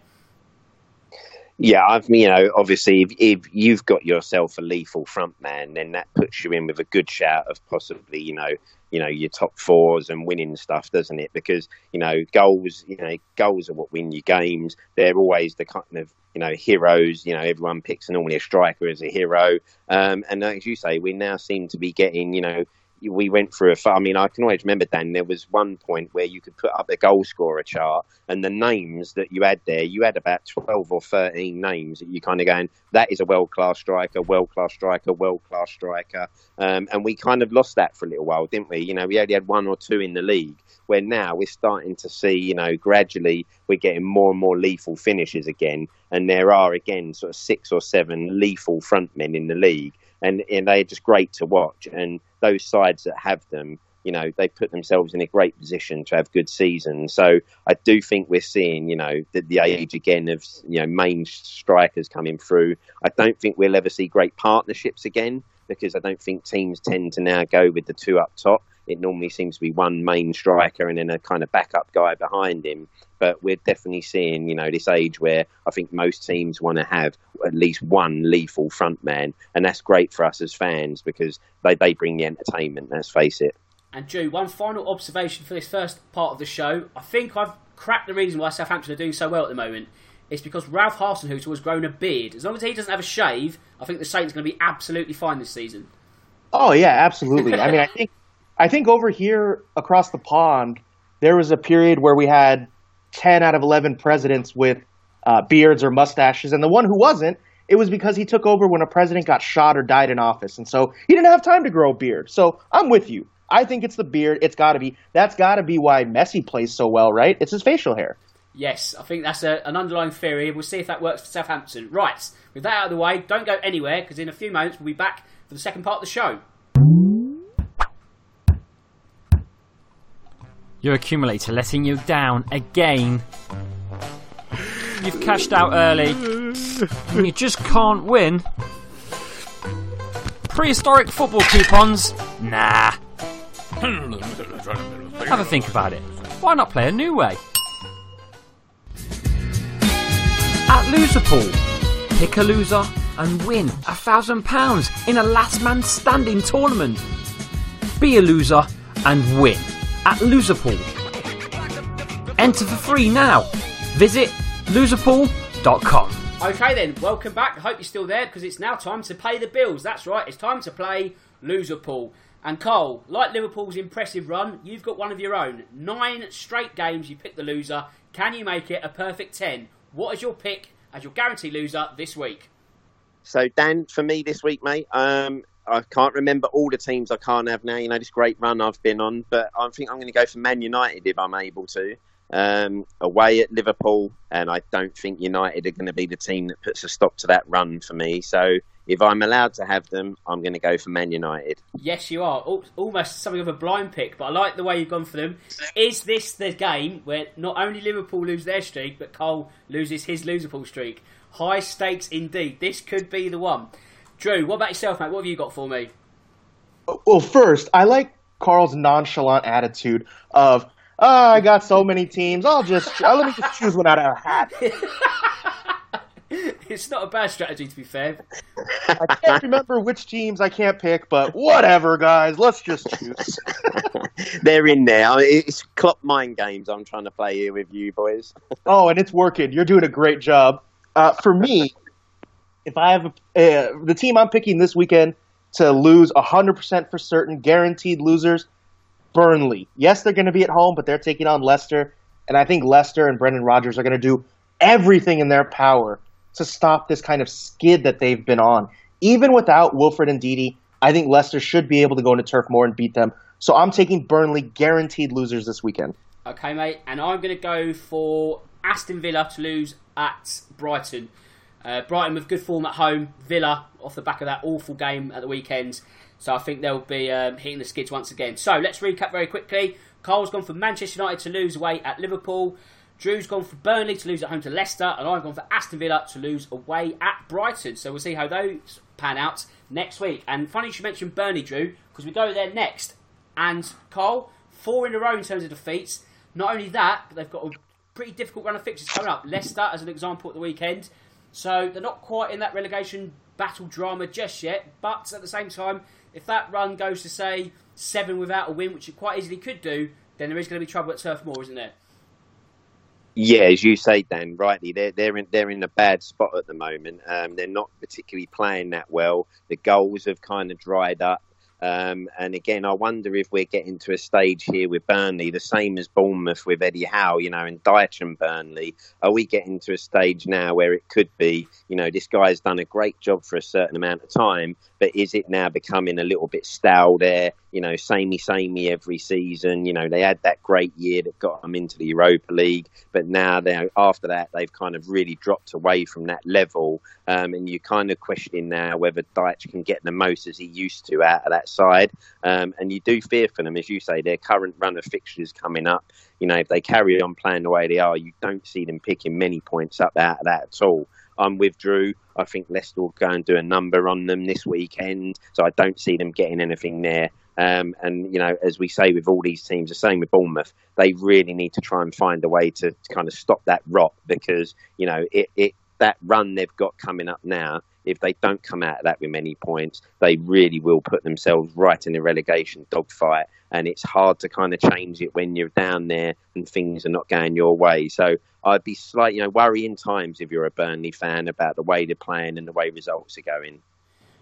Yeah, I've you know obviously if, if you've got yourself a lethal front man, then that puts you in with a good shout of possibly you know you know your top fours and winning stuff, doesn't it? Because you know goals, you know goals are what win you games. They're always the kind of you know heroes. You know everyone picks normally a striker as a hero, um, and as you say, we now seem to be getting you know we went through a. I mean, I can always remember Dan. There was one point where you could put up the goal scorer chart, and the names that you had there, you had about twelve or thirteen names that you kind of going, that is a world class striker, world class striker, world class striker, um, and we kind of lost that for a little while, didn't we? You know, we only had one or two in the league. Where now we're starting to see, you know, gradually we're getting more and more lethal finishes again, and there are again sort of six or seven lethal frontmen in the league and, and they're just great to watch. And those sides that have them, you know, they put themselves in a great position to have good seasons. So I do think we're seeing, you know, the, the age again of, you know, main strikers coming through. I don't think we'll ever see great partnerships again because I don't think teams tend to now go with the two up top. It normally seems to be one main striker and then a kind of backup guy behind him. But we're definitely seeing, you know, this age where I think most teams want to have at least one lethal front man, and that's great for us as fans because they, they bring the entertainment. Let's face it. And Drew, one final observation for this first part of the show. I think I've cracked the reason why Southampton are doing so well at the moment. It's because Ralph Hasenhüttl has grown a beard. As long as he doesn't have a shave, I think the Saints are going to be absolutely fine this season. Oh yeah, absolutely. I mean, I think I think over here across the pond, there was a period where we had ten out of eleven presidents with uh, beards or mustaches, and the one who wasn't, it was because he took over when a president got shot or died in office, and so he didn't have time to grow a beard. So I'm with you. I think it's the beard. It's got to be. That's got to be why Messi plays so well, right? It's his facial hair. Yes, I think that's a, an underlying theory. We'll see if that works for Southampton. Right, with that out of the way, don't go anywhere because in a few moments we'll be back for the second part of the show. Your accumulator letting you down again. You've cashed out early. And you just can't win. Prehistoric football coupons? Nah. Have a think about it. Why not play a new way? At Loserpool, pick a loser and win a thousand pounds in a last man standing tournament. Be a loser and win at Loserpool. Enter for free now. Visit loserpool.com. Okay, then, welcome back. I hope you're still there because it's now time to pay the bills. That's right, it's time to play Loserpool. And Cole, like Liverpool's impressive run, you've got one of your own. Nine straight games you pick the loser. Can you make it a perfect 10? What is your pick as your guarantee loser this week? So, Dan, for me this week, mate, um, I can't remember all the teams I can't have now. You know, this great run I've been on, but I think I'm going to go for Man United if I'm able to um, away at Liverpool, and I don't think United are going to be the team that puts a stop to that run for me. So if I'm allowed to have them, I'm going to go for Man United. Yes, you are. Almost something of a blind pick, but I like the way you've gone for them. Is this the game where not only Liverpool lose their streak, but Cole loses his Loserpool streak? High stakes indeed. This could be the one. Drew, what about yourself, mate? What have you got for me? Well, first, I like Carl's nonchalant attitude of oh, I got so many teams. I'll just uh, let me just choose one out of a hat. it's not a bad strategy, to be fair. I can't remember which teams I can't pick, but whatever, guys. Let's just choose. They're in there. It's Klopp mind games I'm trying to play here with you boys. oh, and it's working. You're doing a great job. Uh, for me, if I have a, uh, the team I'm picking this weekend to lose 100% for certain, guaranteed losers, Burnley. Yes, they're going to be at home, but they're taking on Leicester. And I think Leicester and Brendan Rodgers are going to do everything in their power to stop this kind of skid that they've been on. Even without Wilfred Ndidi, I think Leicester should be able to go into Turf Moor and beat them. So I'm taking Burnley guaranteed losers this weekend. Okay, mate. And I'm going to go for Aston Villa to lose at Brighton. Uh, Brighton with good form at home. Villa off the back of that awful game at the weekend. So I think they'll be um, hitting the skids once again. So let's recap very quickly. Carl's gone for Manchester United to lose away at Liverpool. Drew's gone for Burnley to lose at home to Leicester, and I've gone for Aston Villa to lose away at Brighton. So we'll see how those pan out next week. And funny you should mention Burnley, Drew, because we go there next. And Carl, four in a row in terms of defeats. Not only that, but they've got a pretty difficult run of fixtures coming up. Leicester, as an example, at the weekend. So they're not quite in that relegation battle drama just yet, but at the same time, if that run goes to say seven without a win, which it quite easily could do, then there is going to be trouble at Turf Moor, isn't there? Yeah, as you say, Dan, rightly, they're they're in they're in a bad spot at the moment. Um, they're not particularly playing that well. The goals have kind of dried up. Um, and again, I wonder if we're getting to a stage here with Burnley, the same as Bournemouth with Eddie Howe, you know, and Dyche and Burnley. Are we getting to a stage now where it could be, you know, this guy's done a great job for a certain amount of time, but is it now becoming a little bit stale there? You know, samey, samey every season. You know, they had that great year that got them into the Europa League, but now they after that they've kind of really dropped away from that level. Um, and you're kind of questioning now whether Dyche can get the most as he used to out of that side. Um, and you do fear for them, as you say, their current run of fixtures coming up. You know, if they carry on playing the way they are, you don't see them picking many points up out of that at all. I'm with Drew. I think Leicester will go and do a number on them this weekend, so I don't see them getting anything there. Um, and you know, as we say with all these teams, the same with Bournemouth, they really need to try and find a way to, to kind of stop that rot because you know it, it that run they've got coming up now if they don't come out of that with many points, they really will put themselves right in a relegation dogfight. And it's hard to kind of change it when you're down there and things are not going your way. So I'd be slightly, you know, worrying times if you're a Burnley fan about the way they're playing and the way results are going.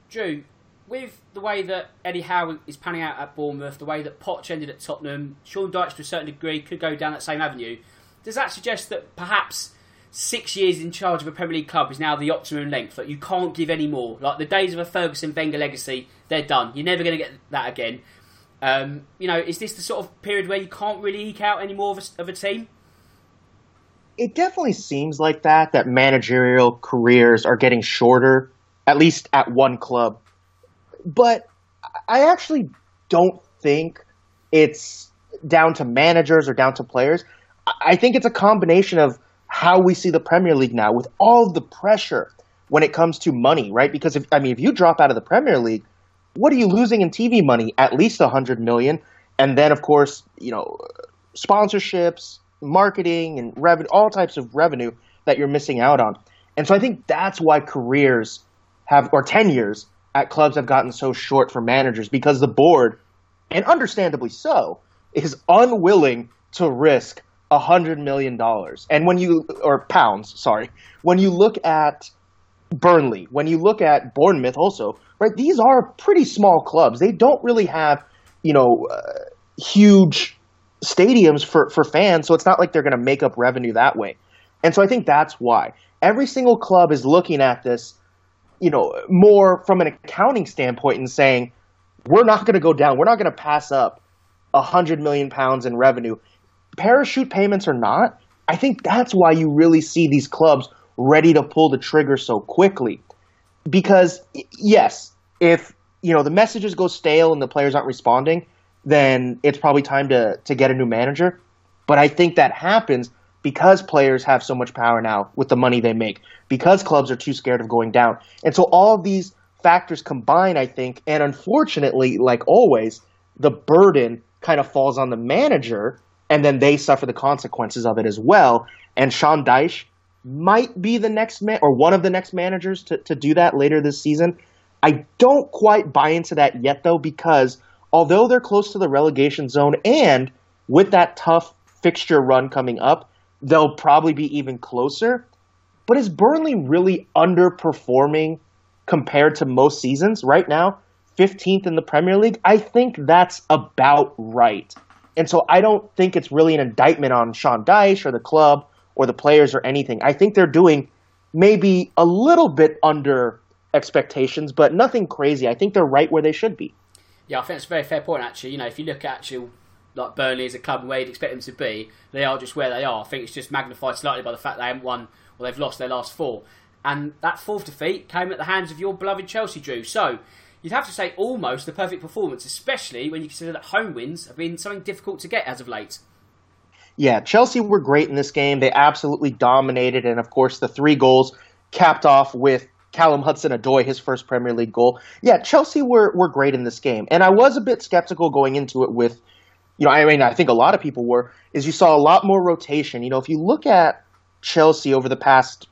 Drew, with the way that Eddie Howe is panning out at Bournemouth, the way that Poch ended at Tottenham, Sean Dyche to a certain degree could go down that same avenue. Does that suggest that perhaps six years in charge of a Premier League club is now the optimum length. Like you can't give any more. Like the days of a Ferguson Wenger legacy, they're done. You're never going to get that again. Um, you know, is this the sort of period where you can't really eke out any more of a, of a team? It definitely seems like that. That managerial careers are getting shorter, at least at one club. But I actually don't think it's down to managers or down to players. I think it's a combination of how we see the Premier League now with all the pressure when it comes to money, right? Because if I mean, if you drop out of the Premier League, what are you losing in TV money? At least a hundred million, and then of course, you know, sponsorships, marketing, and revenue, all types of revenue that you're missing out on. And so I think that's why careers have or tenures at clubs have gotten so short for managers because the board, and understandably so, is unwilling to risk a hundred million dollars. And when you or pounds, sorry, when you look at Burnley, when you look at Bournemouth, also right, these are pretty small clubs. They don't really have you know uh, huge stadiums for for fans, so it's not like they're going to make up revenue that way. And so I think that's why every single club is looking at this, you know, more from an accounting standpoint and saying we're not going to go down. We're not going to pass up a hundred million pounds in revenue parachute payments or not, I think that's why you really see these clubs ready to pull the trigger so quickly. Because yes, if you know the messages go stale and the players aren't responding, then it's probably time to to get a new manager. But I think that happens because players have so much power now with the money they make, because clubs are too scared of going down. And so all these factors combine, I think, and unfortunately, like always, the burden kind of falls on the manager and then they suffer the consequences of it as well. And Sean Dyche might be the next man or one of the next managers to, to do that later this season. I don't quite buy into that yet, though, because although they're close to the relegation zone and with that tough fixture run coming up, they'll probably be even closer. But is Burnley really underperforming compared to most seasons right now? 15th in the Premier League? I think that's about right. And so I don't think it's really an indictment on Sean Dyche or the club or the players or anything. I think they're doing maybe a little bit under expectations, but nothing crazy. I think they're right where they should be. Yeah, I think it's a very fair point, actually. You know, if you look at actual like Burnley as a club where you'd expect them to be, they are just where they are. I think it's just magnified slightly by the fact they haven't won or they've lost their last four. And that fourth defeat came at the hands of your beloved Chelsea, Drew. So you'd have to say almost the perfect performance, especially when you consider that home wins have been something difficult to get as of late. Yeah, Chelsea were great in this game. They absolutely dominated, and of course, the three goals capped off with Callum Hudson-Odoi, his first Premier League goal. Yeah, Chelsea were were great in this game, and I was a bit skeptical going into it. With, you know, I mean, I think a lot of people were. Is you saw a lot more rotation. You know, if you look at Chelsea over the past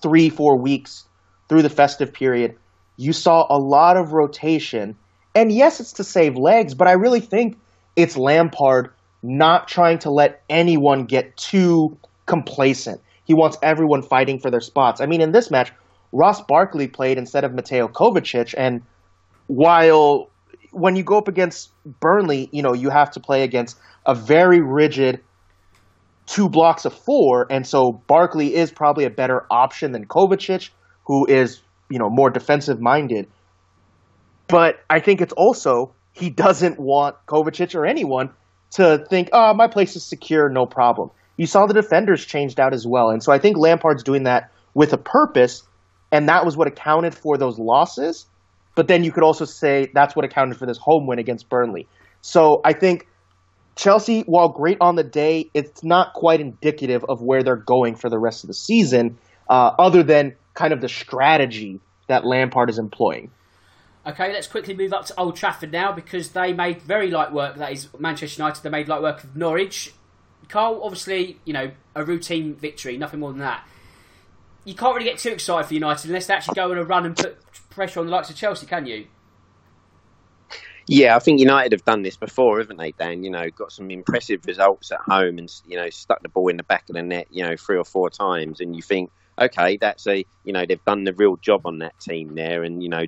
three, four weeks through the festive period, you saw a lot of rotation. And yes, it's to save legs, but I really think it's Lampard not trying to let anyone get too complacent. He wants everyone fighting for their spots. I mean, in this match, Ross Barkley played instead of Mateo Kovacic, and while when you go up against Burnley, you know, you have to play against a very rigid two blocks of four, and so Barkley is probably a better option than Kovacic, who is, you know, more defensive minded. But I think it's also he doesn't want Kovacic or anyone to think, oh, my place is secure, no problem. You saw the defenders changed out as well. And so I think Lampard's doing that with a purpose, and that was what accounted for those losses. But then you could also say that's what accounted for this home win against Burnley. So I think Chelsea, while great on the day, it's not quite indicative of where they're going for the rest of the season, uh, other than kind of the strategy that Lampard is employing. Okay, let's quickly move up to Old Trafford now because they made very light work. That is Manchester United. They made light work of Norwich. Carl, obviously, you know, a routine victory, nothing more than that. You can't really get too excited for United unless they actually go on a run and put pressure on the likes of Chelsea, can you? Yeah, I think United have done this before, haven't they, Dan? You know, got some impressive results at home and, you know, stuck the ball in the back of the net, you know, three or four times. And you think, okay, that's a, you know, they've done the real job on that team there and, you know,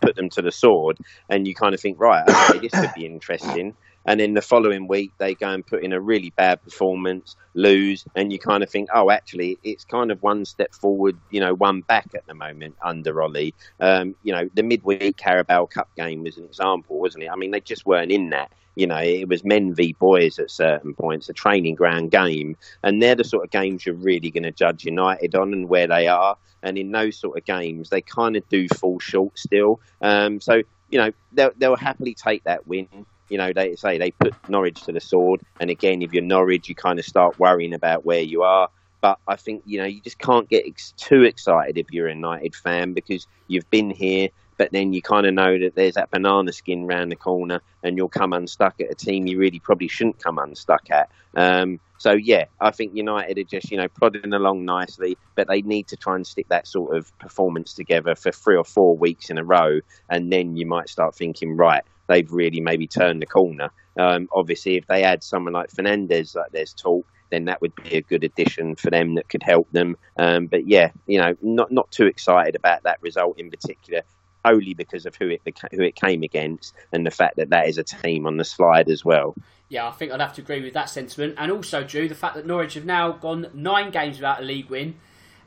put them to the sword. And you kind of think, right, okay, this could be interesting and then the following week they go and put in a really bad performance, lose, and you kind of think, oh, actually, it's kind of one step forward, you know, one back at the moment under Ole. Um, you know, the midweek Carabao Cup game was an example, wasn't it? I mean, they just weren't in that. You know, it was men v boys at certain points, a training ground game, and they're the sort of games you're really going to judge United on and where they are. And in those sort of games, they kind of do fall short still. Um, so you know, they'll, they'll happily take that win you know, they say they put Norwich to the sword. And again, if you're Norwich, you kind of start worrying about where you are. But I think, you know, you just can't get ex- too excited if you're a United fan because you've been here, but then you kind of know that there's that banana skin round the corner and you'll come unstuck at a team you really probably shouldn't come unstuck at. Um, so, yeah, I think United are just, you know, plodding along nicely, but they need to try and stick that sort of performance together for three or four weeks in a row. And then you might start thinking, right, they've really maybe turned the corner. Um, obviously, if they add someone like Fernandes, like there's talk, then that would be a good addition for them that could help them. Um, but yeah, you know, not not too excited about that result in particular, only because of who it who it came against and the fact that that is a team on the slide as well. Yeah, I think I'd have to agree with that sentiment, and also Drew, the fact that Norwich have now gone nine games without a league win.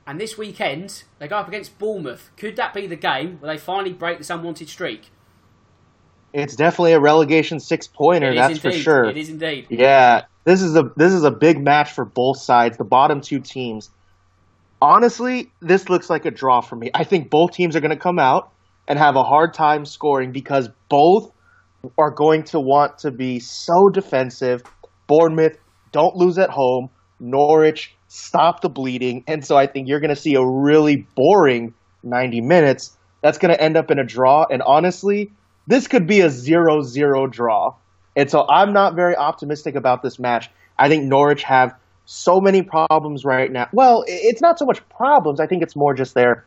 And this weekend, they go up against Bournemouth. Could that be the game where they finally break this unwanted streak? It's definitely a relegation six pointer, that's indeed. for sure. It is indeed. Yeah, this is a this is a big match for both sides, the bottom two teams. Honestly, this looks like a draw for me. I think both teams are going to come out and have a hard time scoring because both are going to want to be so defensive. Bournemouth don't lose at home. Norwich stop the bleeding, and so I think you're going to see a really boring 90 minutes. That's going to end up in a draw, and honestly, this could be a zero-zero draw. And so I'm not very optimistic about this match. I think Norwich have so many problems right now. Well, it's not so much problems. I think it's more just they're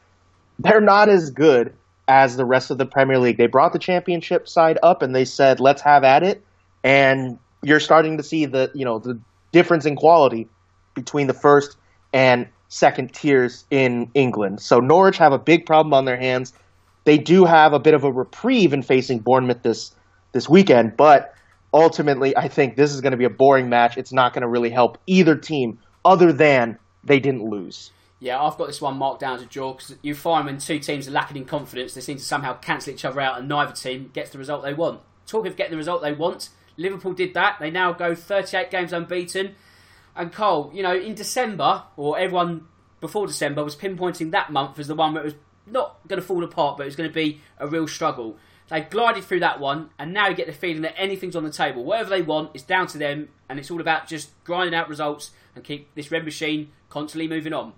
they're not as good as the rest of the Premier League. They brought the championship side up and they said, "Let's have at it." And you're starting to see the, you know, the difference in quality between the first and second tiers in England. So Norwich have a big problem on their hands. They do have a bit of a reprieve in facing Bournemouth this this weekend, but ultimately, I think this is going to be a boring match. It's not going to really help either team, other than they didn't lose. Yeah, I've got this one marked down as a draw because you find when two teams are lacking in confidence, they seem to somehow cancel each other out, and neither team gets the result they want. Talk of getting the result they want, Liverpool did that. They now go 38 games unbeaten. And Cole, you know, in December, or everyone before December was pinpointing that month as the one where it was not going to fall apart, but it's going to be a real struggle. They glided through that one, and now you get the feeling that anything's on the table. Whatever they want is down to them, and it's all about just grinding out results and keep this red machine constantly moving on.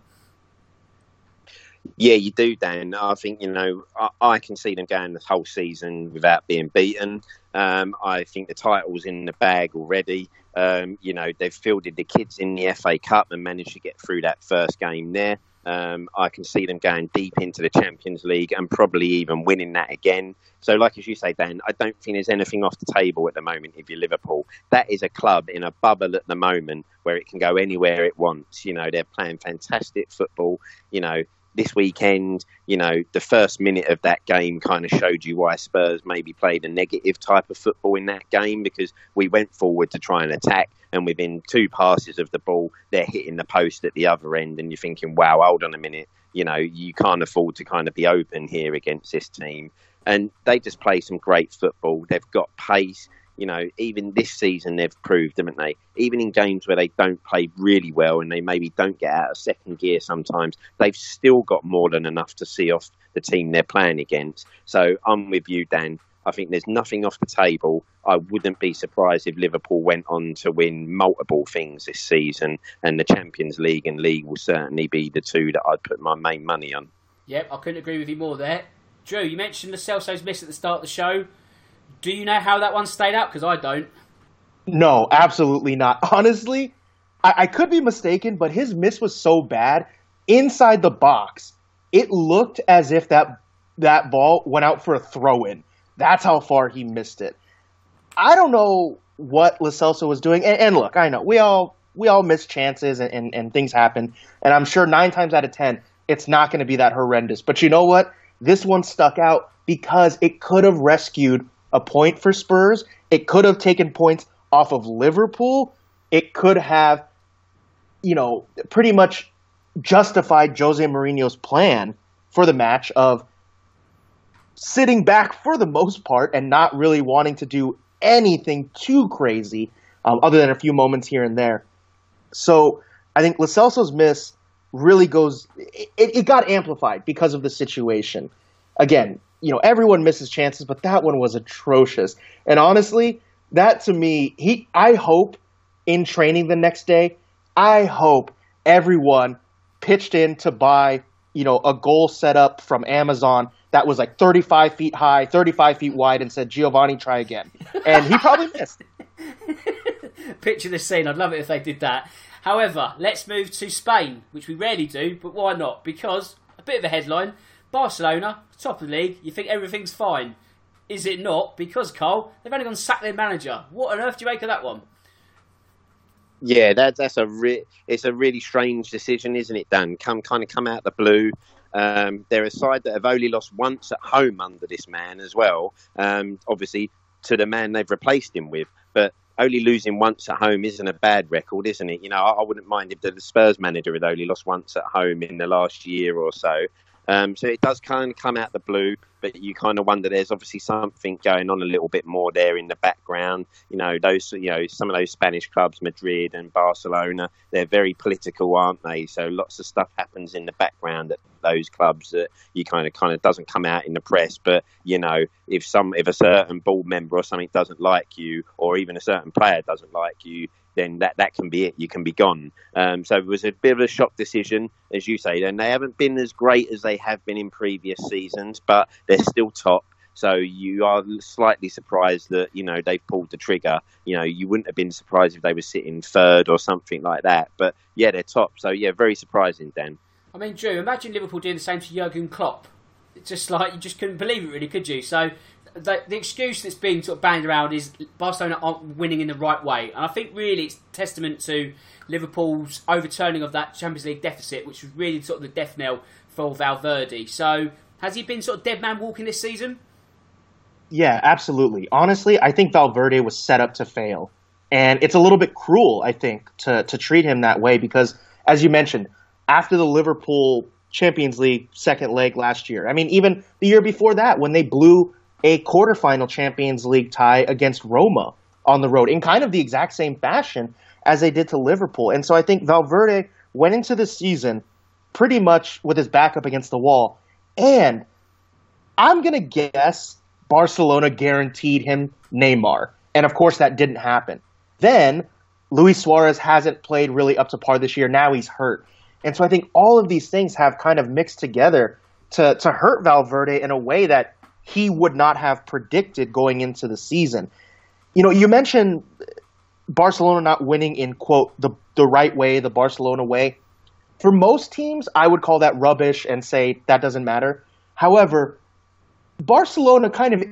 Yeah, you do, Dan. I think you know I, I can see them going the whole season without being beaten. Um, I think the title's in the bag already. Um, you know they've fielded the kids in the FA Cup and managed to get through that first game there. Um, I can see them going deep into the Champions League and probably even winning that again. So, like as you say, Dan, I don't think there's anything off the table at the moment if you're Liverpool. That is a club in a bubble at the moment where it can go anywhere it wants. You know, they're playing fantastic football. You know, this weekend, you know, the first minute of that game kind of showed you why Spurs maybe played a negative type of football in that game because we went forward to try and attack, and within two passes of the ball, they're hitting the post at the other end, and you're thinking, wow, hold on a minute, you know, you can't afford to kind of be open here against this team. And they just play some great football. They've got pace you know, even this season they've proved, haven't they? Even in games where they don't play really well and they maybe don't get out of second gear sometimes, they've still got more than enough to see off the team they're playing against. So I'm with you, Dan. I think there's nothing off the table. I wouldn't be surprised if Liverpool went on to win multiple things this season, and the Champions League and League will certainly be the two that I'd put my main money on. Yep, I couldn't agree with you more there. Drew, you mentioned the Celso's miss at the start of the show. Do you know how that one stayed out? Because I don't. No, absolutely not. Honestly, I, I could be mistaken, but his miss was so bad inside the box. It looked as if that that ball went out for a throw in. That's how far he missed it. I don't know what Lo Celso was doing. And, and, look, I know we all we all miss chances and, and, and things happen. And I'm sure nine times out of ten, it's not going to be that horrendous. But you know what? This one stuck out because it could have rescued a point for Spurs. It could have taken points off of Liverpool. It could have, you know, pretty much justified Jose Mourinho's plan for the match of sitting back for the most part and not really wanting to do anything too crazy, um, other than a few moments here and there. So I think Lo Celso's miss really goes. It, it got amplified because of the situation. Again, you know, everyone misses chances, but that one was atrocious. And honestly, that to me, he I hope in training the next day, I hope everyone pitched in to buy, you know, a goal set up from Amazon that was like 35 feet high, 35 feet wide, and said, Giovanni, try again. And he probably missed. Picture this scene. I'd love it if they did that. However, let's move to Spain, which we rarely do, but why not? Because a bit of a headline Barcelona, top of the league, you think everything's fine. Is it not? Because, Cole, they've only gone sack their manager. What on earth do you make of that one? Yeah, that, that's a re- it's a really strange decision, isn't it, Dan? Come kind of come out the blue. Um, they're a side that have only lost once at home under this man as well. Um, obviously, to the man they've replaced him with, but only losing once at home isn't a bad record, isn't it? You know, I, I wouldn't mind if the Spurs manager had only lost once at home in the last year or so. Um, so it does kind of come out the blue, but you kind of wonder there's obviously something going on a little bit more there in the background. You know, those, you know, some of those Spanish clubs, Madrid and Barcelona, they're very political, aren't they? So lots of stuff happens in the background at those clubs that you kind of kind of doesn't come out in the press. But you know, if some if a certain board member or something doesn't like you, or even a certain player doesn't like you, then that, that can be it. You can be gone. Um, so it was a bit of a shock decision, as you say. And they haven't been as great as they have been in previous seasons, but they're still top. So you are slightly surprised that you know they've pulled the trigger. You know you wouldn't have been surprised if they were sitting third or something like that. But yeah, they're top. So yeah, very surprising, Dan. I mean, Drew, imagine Liverpool doing the same to Jurgen Klopp. It's just like you just couldn't believe it, really, could you? So the, the excuse that's being sort of bandied around is Barcelona aren't winning in the right way, and I think really it's testament to Liverpool's overturning of that Champions League deficit, which was really sort of the death knell for Valverde. So, has he been sort of dead man walking this season? Yeah, absolutely. Honestly, I think Valverde was set up to fail, and it's a little bit cruel, I think, to to treat him that way because, as you mentioned, after the Liverpool Champions League second leg last year, I mean, even the year before that, when they blew a quarterfinal Champions League tie against Roma on the road in kind of the exact same fashion as they did to Liverpool. And so I think Valverde went into the season pretty much with his back up against the wall. And I'm going to guess Barcelona guaranteed him Neymar. And of course, that didn't happen. Then Luis Suarez hasn't played really up to par this year. Now he's hurt. And so I think all of these things have kind of mixed together to, to hurt Valverde in a way that he would not have predicted going into the season. You know, you mentioned Barcelona not winning in quote the the right way, the Barcelona way. For most teams, I would call that rubbish and say that doesn't matter. However, Barcelona kind of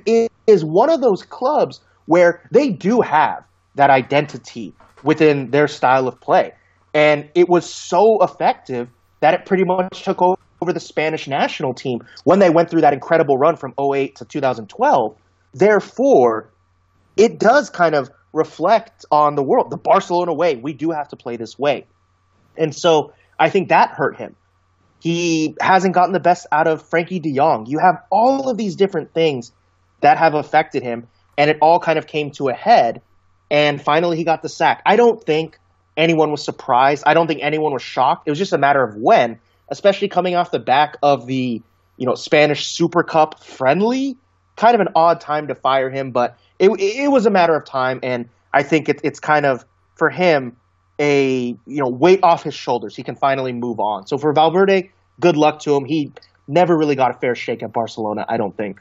is one of those clubs where they do have that identity within their style of play. And it was so effective that it pretty much took over over the Spanish national team when they went through that incredible run from 08 to 2012. Therefore, it does kind of reflect on the world. The Barcelona way, we do have to play this way. And so I think that hurt him. He hasn't gotten the best out of Frenkie de Jong. You have all of these different things that have affected him, and it all kind of came to a head. And finally, he got the sack. I don't think anyone was surprised. I don't think anyone was shocked. It was just a matter of when, especially coming off the back of the you know Spanish Super Cup friendly. Kind of an odd time to fire him, but it, it was a matter of time, and I think it, it's kind of for him a you know weight off his shoulders. He can finally move on. So for Valverde, good luck to him. He never really got a fair shake at Barcelona, I don't think.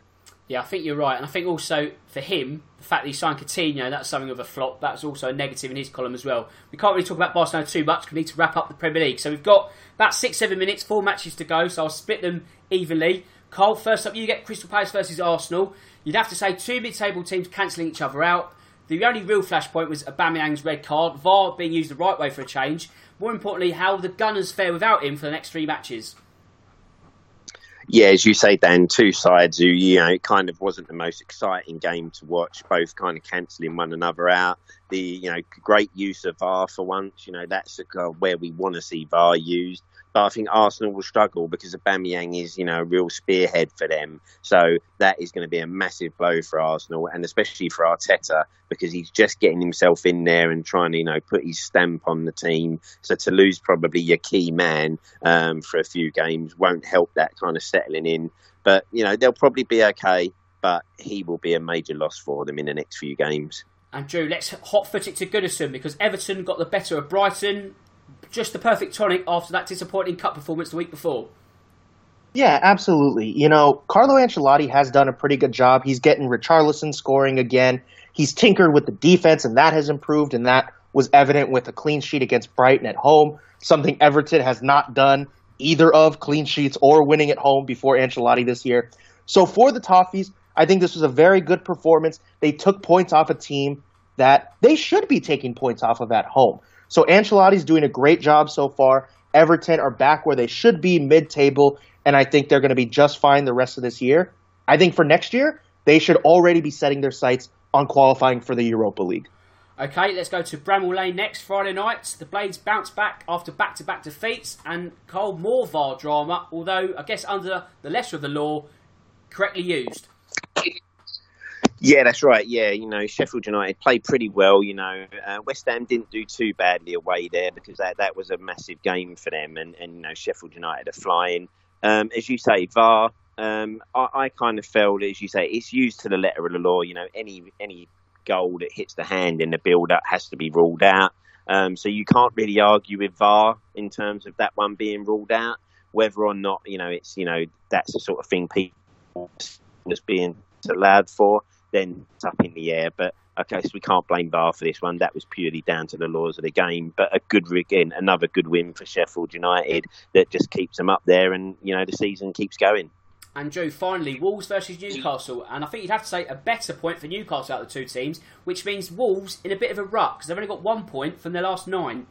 Yeah, I think you're right, and I think also for him, the fact that he signed Coutinho, that's something of a flop. That's also a negative in his column as well. We can't really talk about Barcelona too much. We need to wrap up the Premier League. So we've got about six, seven minutes, four matches to go. So I'll split them evenly. Carl, first up, you get Crystal Palace versus Arsenal. You'd have to say two mid-table teams cancelling each other out. The only real flashpoint was Aubameyang's red card. VAR being used the right way for a change. More importantly, how the Gunners fare without him for the next three matches yeah, as you say, Dan, two sides who, you know, it kind of wasn't the most exciting game to watch, both kind of cancelling one another out. The, you know, great use of VAR for once, you know, that's uh, where we want to see VAR used. But I think Arsenal will struggle because Aubameyang is, you know, a real spearhead for them. So that is going to be a massive blow for Arsenal, and especially for Arteta because he's just getting himself in there and trying to, you know, put his stamp on the team. So to lose probably your key man um, for a few games won't help that kind of settling in. But you know, they'll probably be okay. But he will be a major loss for them in the next few games. And Drew, let's hot foot it to Goodison because Everton got the better of Brighton just the perfect tonic after that disappointing cup performance the week before. Yeah, absolutely. You know, Carlo Ancelotti has done a pretty good job. He's getting Richarlison scoring again. He's tinkered with the defense, and that has improved, and that was evident with a clean sheet against Brighton at home, something Everton has not done either of clean sheets or winning at home before Ancelotti this year. So for the Toffees, I think this was a very good performance. They took points off a team that they should be taking points off of at home. So Ancelotti's doing a great job so far. Everton are back where they should be mid table, and I think they're going to be just fine the rest of this year. I think for next year, they should already be setting their sights on qualifying for the Europa League. Okay, let's go to Bramall Lane next Friday night. The Blades bounce back after back to back defeats and Cole more VAR drama, although I guess under the lesser of the law, correctly used. Yeah, that's right. Yeah, you know, Sheffield United played pretty well. You know, uh, West Ham didn't do too badly away there because that, that was a massive game for them. And, and you know, Sheffield United are flying. Um, as you say, VAR, um, I, I, kind of felt, as you say, it's used to the letter of the law. You know, any any goal that hits the hand in the build up has to be ruled out. Um, so you can't really argue with VAR in terms of that one being ruled out. Whether or not, you know, it's, you know, that's the sort of thing people was being allowed for then it's up in the air. But okay, so we can't blame VAR for this one. That was purely down to the laws of the game. But a good again, another good win for Sheffield United that just keeps them up there, and you know the season keeps going. And Joe, finally, Wolves versus Newcastle, and I think you'd have to say a better point for Newcastle out of the two teams, which means Wolves in a bit of a rut because they've only got one point from their last nine.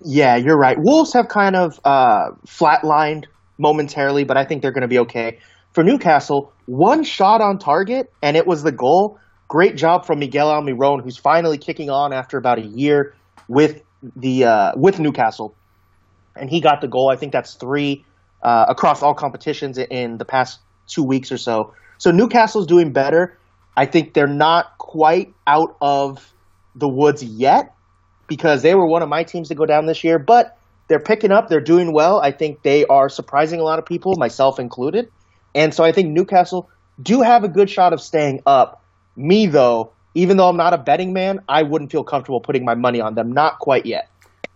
Yeah, you're right. Wolves have kind of uh, flatlined momentarily, but I think they're going to be okay for Newcastle, one shot on target, and it was the goal. Great job from Miguel Almiron, who's finally kicking on after about a year with the uh, with Newcastle, and he got the goal. I think that's three uh, across all competitions in the past two weeks or so. So Newcastle's doing better. I think they're not quite out of the woods yet because they were one of my teams to go down this year, but they're picking up. They're doing well. I think they are surprising a lot of people, myself included. And so I think Newcastle do have a good shot of staying up. Me, though, even though I'm not a betting man, I wouldn't feel comfortable putting my money on them. Not quite yet.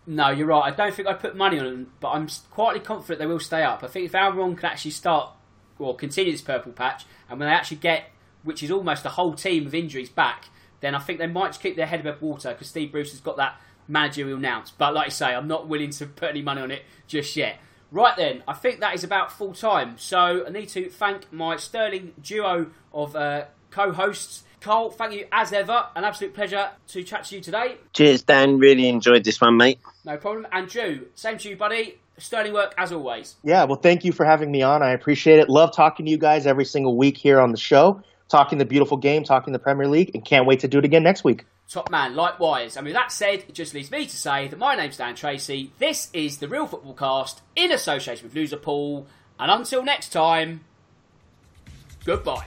No, you're right. I don't think I'd put money on them, but I'm quietly confident they will stay up. I think if Almiron can actually start or continue this purple patch, and when they actually get, which is almost the whole team of injuries back, then I think they might just keep their head above water because Steve Bruce has got that managerial nous. But like I say, I'm not willing to put any money on it just yet. Right then, I think that is about full time. So I need to thank my sterling duo of uh, co hosts. Carl, thank you as ever. An absolute pleasure to chat to you today. Cheers, Dan. Really enjoyed this one, mate. No problem. And Drew, same to you, buddy. sterling work as always. Yeah, well, thank you for having me on. I appreciate it. Love talking to you guys every single week here on the show, talking the beautiful game, talking the Premier League, and can't wait to do it again next week. Top man, likewise. And with that said, it just leaves me to say that my name's Dan Tracy. This is the Real Football Cast in association with Loserpool. And until next time, goodbye.